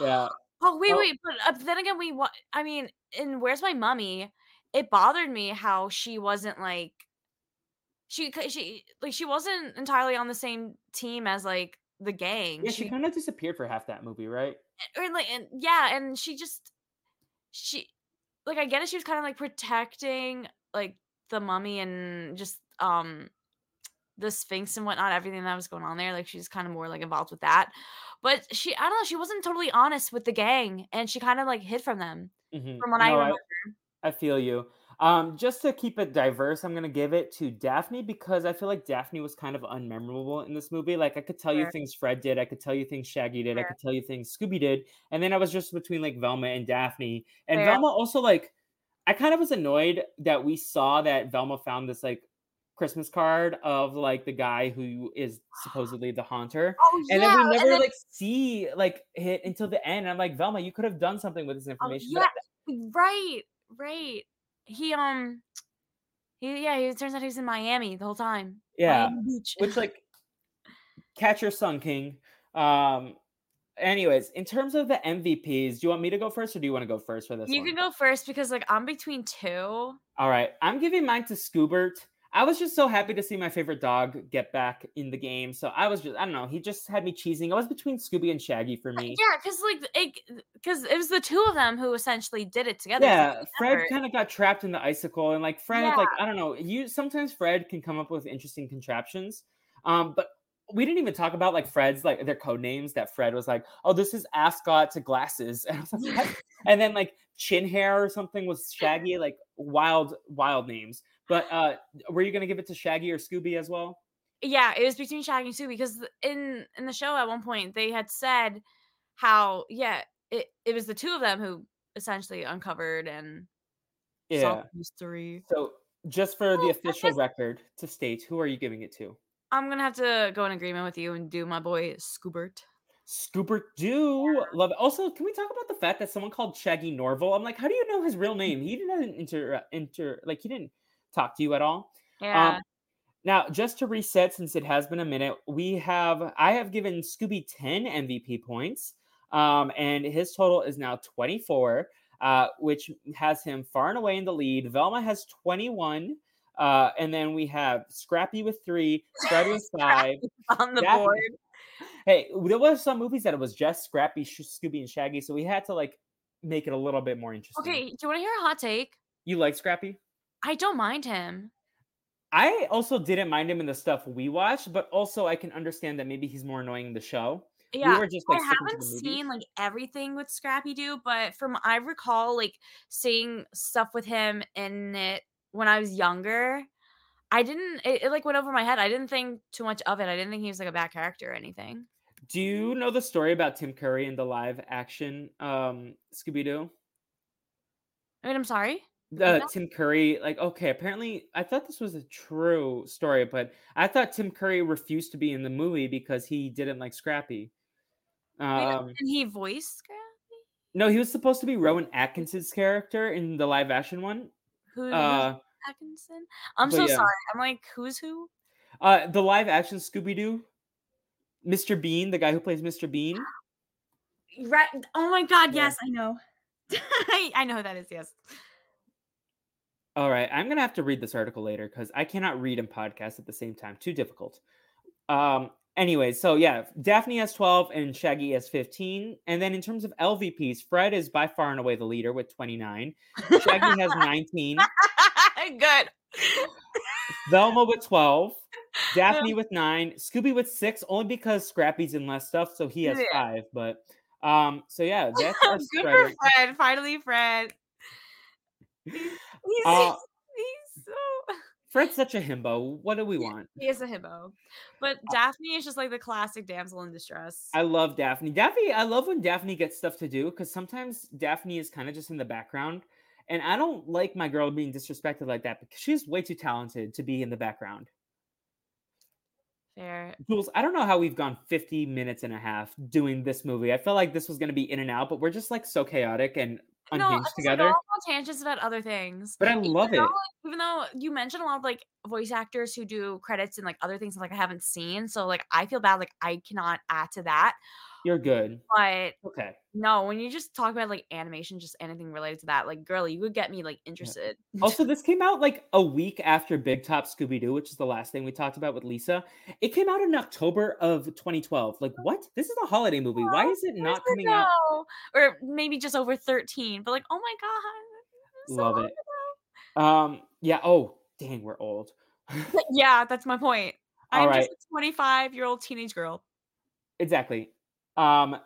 yeah. Oh wait, wait, but uh, then again, we. I mean, in Where's My Mummy? It bothered me how she wasn't like she she like she wasn't entirely on the same team as like the gang. Yeah, she, she kind of disappeared for half that movie, right? Or like, and yeah, and she just she like I get it. She was kind of like protecting like the mummy and just um the Sphinx and whatnot, everything that was going on there. Like she's kind of more like involved with that. But she, I don't know, she wasn't totally honest with the gang, and she kind of like hid from them, mm-hmm. from what no, I remember. I, I feel you. Um, just to keep it diverse, I'm gonna give it to Daphne because I feel like Daphne was kind of unmemorable in this movie. Like I could tell sure. you things Fred did, I could tell you things Shaggy did, sure. I could tell you things Scooby did, and then I was just between like Velma and Daphne. And Velma also like I kind of was annoyed that we saw that Velma found this like Christmas card of like the guy who is supposedly the haunter. Oh, yeah. And then we never then... like see like hit until the end. And I'm like, Velma, you could have done something with this oh, information. Oh, yeah, right, right he um he yeah, he turns out he's in Miami the whole time. Yeah. Which like catch your son, King. Um anyways, in terms of the MVPs, do you want me to go first or do you want to go first for this? You one? can go first because like I'm between two. All right. I'm giving mine to Scoobert. I was just so happy to see my favorite dog get back in the game. So I was just, I don't know, he just had me cheesing. I was between Scooby and Shaggy for me. Yeah, because like it, because it was the two of them who essentially did it together. Yeah, Fred kind of got trapped in the icicle, and like Fred, yeah. like I don't know, you sometimes Fred can come up with interesting contraptions. Um, but we didn't even talk about like Fred's like their code names that Fred was like, oh, this is ascot to glasses, and, like, and then like chin hair or something was Shaggy, like wild, wild names. But uh, were you going to give it to Shaggy or Scooby as well? Yeah, it was between Shaggy and Scooby because in in the show at one point they had said how yeah it it was the two of them who essentially uncovered and yeah mystery. So just for the official record to state, who are you giving it to? I'm gonna have to go in agreement with you and do my boy Scoobert. Scoobert do love it. Also, can we talk about the fact that someone called Shaggy Norville? I'm like, how do you know his real name? He didn't enter enter like he didn't talk to you at all. Yeah. Um, now, just to reset, since it has been a minute, we have I have given Scooby 10 MVP points, um, and his total is now 24, uh, which has him far and away in the lead. Velma has 21. Uh, and then we have Scrappy with three, Scrappy with five. on the board. Hey, there was some movies that it was just Scrappy, Scooby, and Shaggy, so we had to like make it a little bit more interesting. Okay, do you want to hear a hot take? You like Scrappy? I don't mind him. I also didn't mind him in the stuff we watched, but also I can understand that maybe he's more annoying in the show. Yeah, we were just, like, I haven't seen like everything with Scrappy Doo, but from I recall like seeing stuff with him in it when I was younger. I didn't. It, it like went over my head. I didn't think too much of it. I didn't think he was like a bad character or anything. Do you know the story about Tim Curry in the live action um, Scooby Doo? I mean, I'm sorry? The Tim Curry, like, okay, apparently I thought this was a true story, but I thought Tim Curry refused to be in the movie because he didn't like Scrappy. Um, and he voiced Scrappy? No, he was supposed to be Rowan Atkinson's character in the live action one. Who uh, Atkinson? I'm so yeah. sorry. I'm like, who's who? Uh, the live action Scooby Doo, Mr. Bean, the guy who plays Mr. Bean. Right. Oh my God. Yeah. Yes, I know. I, I know who that is. Yes. All right, I'm gonna have to read this article later because I cannot read and podcast at the same time. Too difficult. Um. Anyway, so yeah, Daphne has 12 and Shaggy has 15. And then in terms of LVPs, Fred is by far and away the leader with 29. Shaggy has 19. Good. Velma with 12. Daphne with nine. Scooby with six, only because Scrappy's in less stuff, so he has yeah. five. But um, so yeah, that's our good for Fred. Finally, Fred. He's, uh, he's so. Fred's such a himbo. What do we want? He is a himbo. But uh Daphne is just like the classic damsel in distress. I love Daphne. Daphne, I love when Daphne gets stuff to do because sometimes Daphne is kind of just in the background. And I don't like my girl being disrespected like that because she's way too talented to be in the background. Fair. Jules, I don't know how we've gone 50 minutes and a half doing this movie. I felt like this was going to be in and out, but we're just like so chaotic and unhinged no, together. Like, all tangents about other things. But I love even it. Though, even though you mentioned a lot of like voice actors who do credits and like other things like I haven't seen. So like I feel bad like I cannot add to that. You're good. But okay. No, when you just talk about like animation, just anything related to that, like girl, you would get me like interested. Yeah. Also, this came out like a week after Big Top Scooby Doo, which is the last thing we talked about with Lisa. It came out in October of 2012. Like, what? This is a holiday movie. Why is it not coming out? Or maybe just over 13. But like, oh my god, so love it. Ago. Um, yeah. Oh, dang, we're old. yeah, that's my point. I'm right. just a 25 year old teenage girl. Exactly. Um,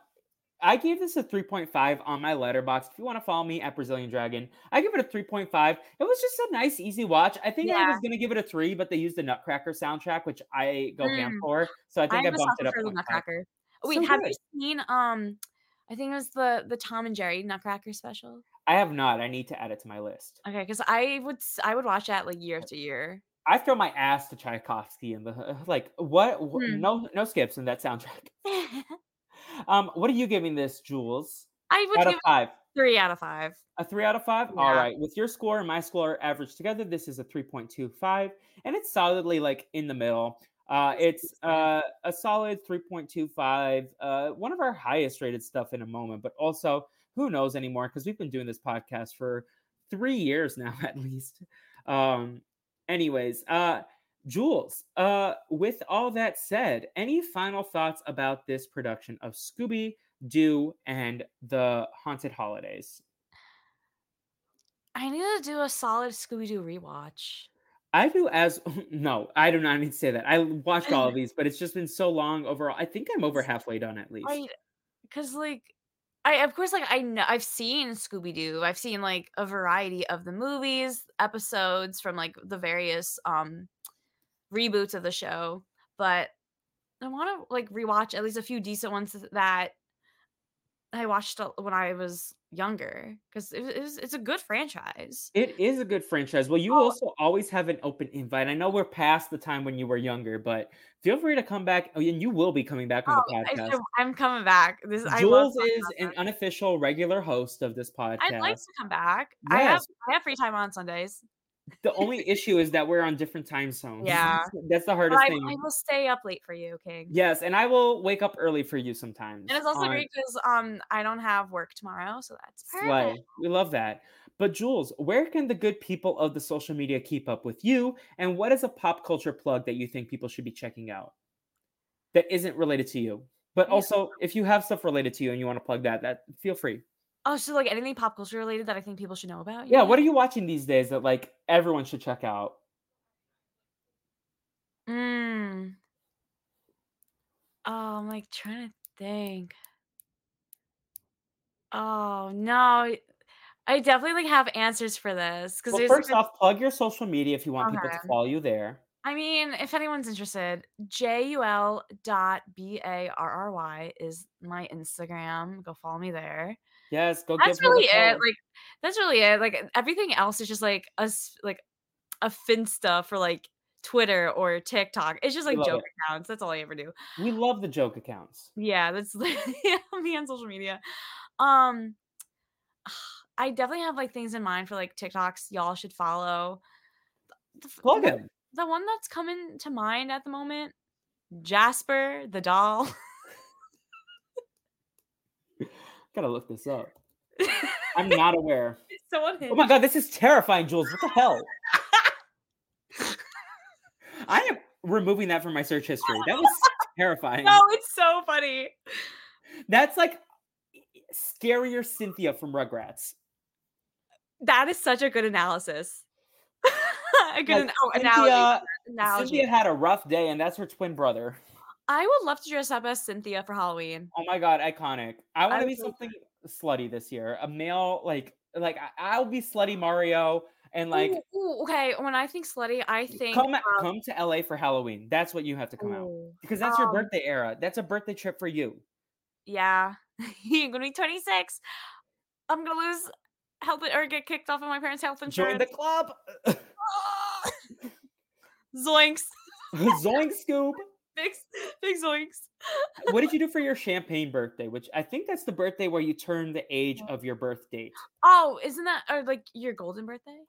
I gave this a 3.5 on my Letterboxd. If you want to follow me at Brazilian Dragon, I give it a 3.5. It was just a nice, easy watch. I think yeah. I was gonna give it a three, but they used the Nutcracker soundtrack, which I go mm. ham for. So I think I, I bumped it up. For the Nutcracker. Wait, so have good. you seen um I think it was the the Tom and Jerry Nutcracker special? I have not. I need to add it to my list. Okay, because I would I would watch that like year after year. I throw my ass to Tchaikovsky and the like. What? Hmm. No, no skips in that soundtrack. Um, what are you giving this, Jules? I would out give five. Three out of five. A three out of five? Yeah. All right. With your score and my score averaged together, this is a 3.25, and it's solidly like in the middle. Uh, it's uh, a solid 3.25, uh, one of our highest rated stuff in a moment, but also who knows anymore because we've been doing this podcast for three years now at least. Um, anyways, uh, Jules, uh, with all that said, any final thoughts about this production of Scooby Doo and the Haunted Holidays? I need to do a solid Scooby Doo rewatch. I do as no, I do not need to say that. I watched all of these, but it's just been so long overall. I think I'm over halfway done at least. Cause like I of course like I know I've seen Scooby Doo. I've seen like a variety of the movies, episodes from like the various um reboots of the show, but I want to like rewatch at least a few decent ones that I watched when I was younger because it, it it's a good franchise. It is a good franchise. Well, you oh. also always have an open invite. I know we're past the time when you were younger, but feel free to come back. Oh, and you will be coming back on oh, the podcast. I, am coming back. This Jules is an unofficial regular host of this podcast. I'd like to come back. Yes. I have I have free time on Sundays the only issue is that we're on different time zones. Yeah. That's the hardest I, thing. I will stay up late for you, King. Yes, and I will wake up early for you sometimes. And it's also great because um I don't have work tomorrow, so that's perfect. We love that. But Jules, where can the good people of the social media keep up with you? And what is a pop culture plug that you think people should be checking out that isn't related to you? But also, if you have stuff related to you and you want to plug that, that feel free. Oh, so like anything pop culture related that I think people should know about? Yeah, what are you watching these days that like everyone should check out? Mm. Oh, I'm like trying to think. Oh no, I definitely like have answers for this because well, first off, plug your social media if you want okay. people to follow you there. I mean, if anyone's interested, jul dot b a r r y is my Instagram. Go follow me there. Yes, go. That's really it. Like that's really it. Like everything else is just like us, like a finsta for like Twitter or TikTok. It's just like joke it. accounts. That's all I ever do. We love the joke accounts. Yeah, that's yeah, me on social media. Um I definitely have like things in mind for like TikToks y'all should follow. Plug the, the one that's coming to mind at the moment, Jasper the doll. Gotta look this up. I'm not aware. So oh my god, this is terrifying, Jules. What the hell? I am removing that from my search history. That was terrifying. No, it's so funny. That's like scarier Cynthia from Rugrats. That is such a good analysis. a good like, Cynthia, analogy. analogy. Cynthia had a rough day, and that's her twin brother. I would love to dress up as Cynthia for Halloween. Oh my god, iconic! I want to be something slutty this year. A male, like, like I'll be slutty Mario and like ooh, ooh, okay when i think slutty i think come um, come to la for halloween that's what you have to come ooh, out because that's um, your birthday era that's a birthday trip for you yeah you're gonna be 26 i'm gonna lose health or get kicked off of my parents health insurance join the club zoinks zoink scoop big big zoinks what did you do for your champagne birthday which i think that's the birthday where you turn the age of your birth date oh isn't that or like your golden birthday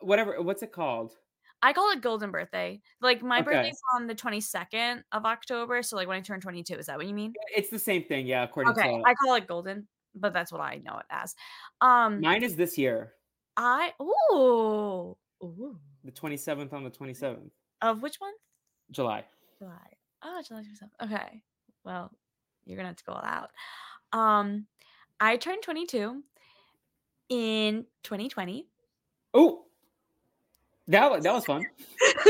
whatever what's it called I call it golden birthday. Like my okay. birthday's on the 22nd of October. So like when I turn 22, is that what you mean? It's the same thing, yeah. According okay, to I call it golden, but that's what I know it as. Um mine is this year. I ooh. Ooh. The 27th on the 27th. Of which one? July. July. Oh, July 27th. Okay. Well, you're gonna have to go all out. Um I turned 22 in 2020. Oh, that that was fun.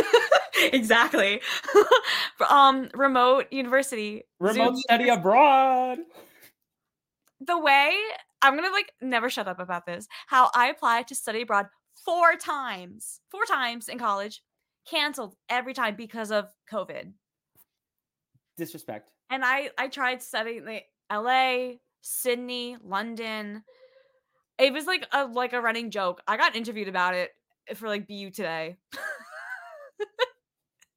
exactly. um, remote university. Remote Zoom study abroad. The way I'm gonna like never shut up about this. How I applied to study abroad four times, four times in college, canceled every time because of COVID. Disrespect. And I I tried studying the LA, Sydney, London. It was like a like a running joke. I got interviewed about it for like BU today.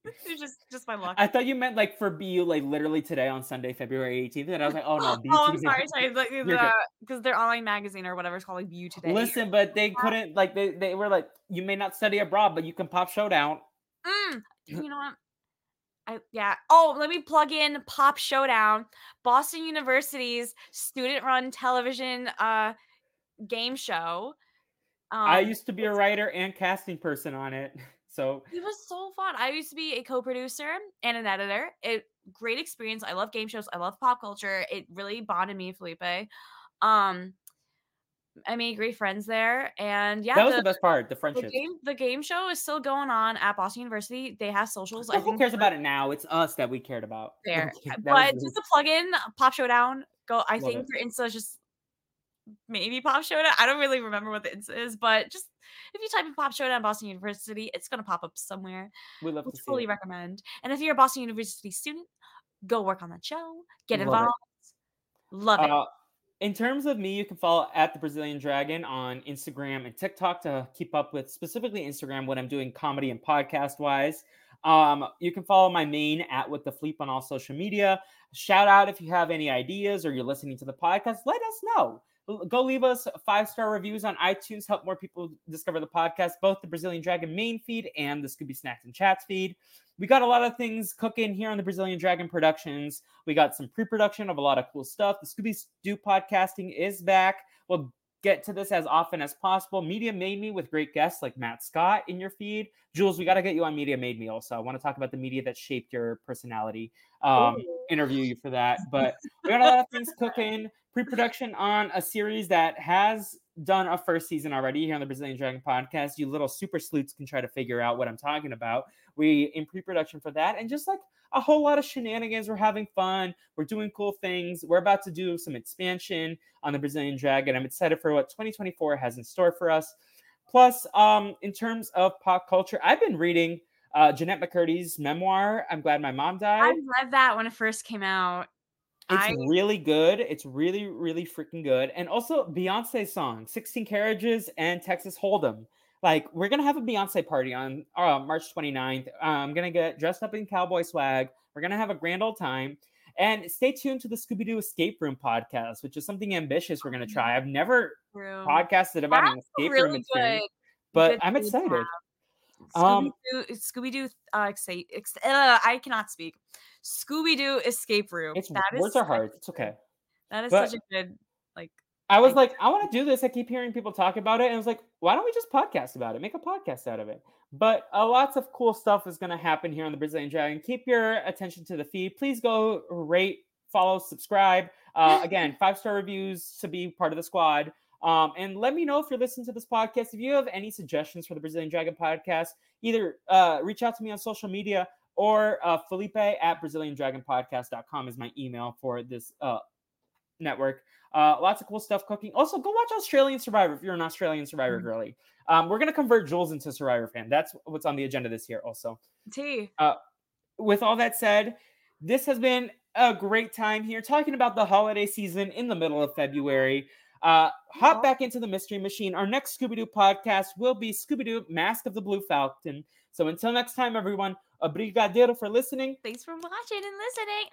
it's just just my luck. I thought you meant like for BU like literally today on Sunday, February 18th, and I was like, oh no, BU oh, I'm sorry, sorry, like because uh, their online magazine or whatever is called like BU today. Listen, but they couldn't like they they were like, you may not study abroad, but you can pop showdown. Mm, you know what? I, yeah. Oh, let me plug in Pop Showdown, Boston University's student-run television uh game show. Um, I used to be a writer and casting person on it. So it was so fun. I used to be a co-producer and an editor. It great experience. I love game shows. I love pop culture. It really bonded me, Felipe. Um, I made great friends there, and yeah, that was the, the best part. The friendship. The game, the game show is still going on at Boston University. They have socials. I think cares about it now? It's us that we cared about. There, but just to plug in Pop Showdown. Go. I love think it. for Insta is just maybe Pop Showdown. I don't really remember what the is, but just if you type in Pop Showdown Boston University, it's gonna pop up somewhere. We love to fully recommend. And if you're a Boston University student, go work on that show. Get love involved. It. Love it. Uh, in terms of me, you can follow at the Brazilian Dragon on Instagram and TikTok to keep up with specifically Instagram what I'm doing comedy and podcast wise. Um, you can follow my main at with the Fleep on all social media. Shout out if you have any ideas or you're listening to the podcast, let us know go leave us five star reviews on iTunes. Help more people discover the podcast, both the Brazilian Dragon main feed and the Scooby Snacks and Chats feed. We got a lot of things cooking here on the Brazilian Dragon Productions. We got some pre production of a lot of cool stuff. The Scooby Doo podcasting is back. We'll get to this as often as possible. Media Made Me with great guests like Matt Scott in your feed. Jules, we got to get you on Media Made Me also. I want to talk about the media that shaped your personality. Um, interview you for that. But we got a lot of things cooking. Pre-production on a series that has done a first season already here on the Brazilian Dragon podcast. You little super sleuths can try to figure out what I'm talking about. We in pre-production for that, and just like a whole lot of shenanigans. We're having fun. We're doing cool things. We're about to do some expansion on the Brazilian Dragon. I'm excited for what 2024 has in store for us. Plus, um, in terms of pop culture, I've been reading uh, Jennette McCurdy's memoir, I'm Glad My Mom Died. I read that when it first came out. It's I... really good. It's really, really freaking good. And also Beyonce's song, 16 Carriages and Texas Hold'em. Like, we're going to have a Beyonce party on uh, March 29th. Uh, I'm going to get dressed up in cowboy swag. We're going to have a grand old time. And stay tuned to the Scooby Doo Escape Room podcast, which is something ambitious we're going to try. I've never True. podcasted about That's an escape really room experience, but I'm excited. Um, Scooby Doo, uh, uh, I cannot speak. Scooby Doo escape room. It's, that words is are hard. It's okay. That is but such a good like. I was like, I want to do this. I keep hearing people talk about it, and I was like, why don't we just podcast about it? Make a podcast out of it. But uh, lots of cool stuff is going to happen here on the Brazilian Dragon. Keep your attention to the feed. Please go rate, follow, subscribe. Uh, again, five star reviews to be part of the squad. Um, and let me know if you're listening to this podcast. If you have any suggestions for the Brazilian Dragon podcast, either uh, reach out to me on social media or uh, Felipe at BrazilianDragonPodcast.com is my email for this uh, network. Uh, lots of cool stuff cooking. Also, go watch Australian Survivor if you're an Australian Survivor mm-hmm. girly. Um, we're gonna convert Jules into Survivor fan. That's what's on the agenda this year. Also, T. Uh, with all that said, this has been a great time here talking about the holiday season in the middle of February. Uh, hop back into the Mystery Machine. Our next Scooby Doo podcast will be Scooby Doo Mask of the Blue Falcon. So until next time, everyone, obrigado for listening. Thanks for watching and listening.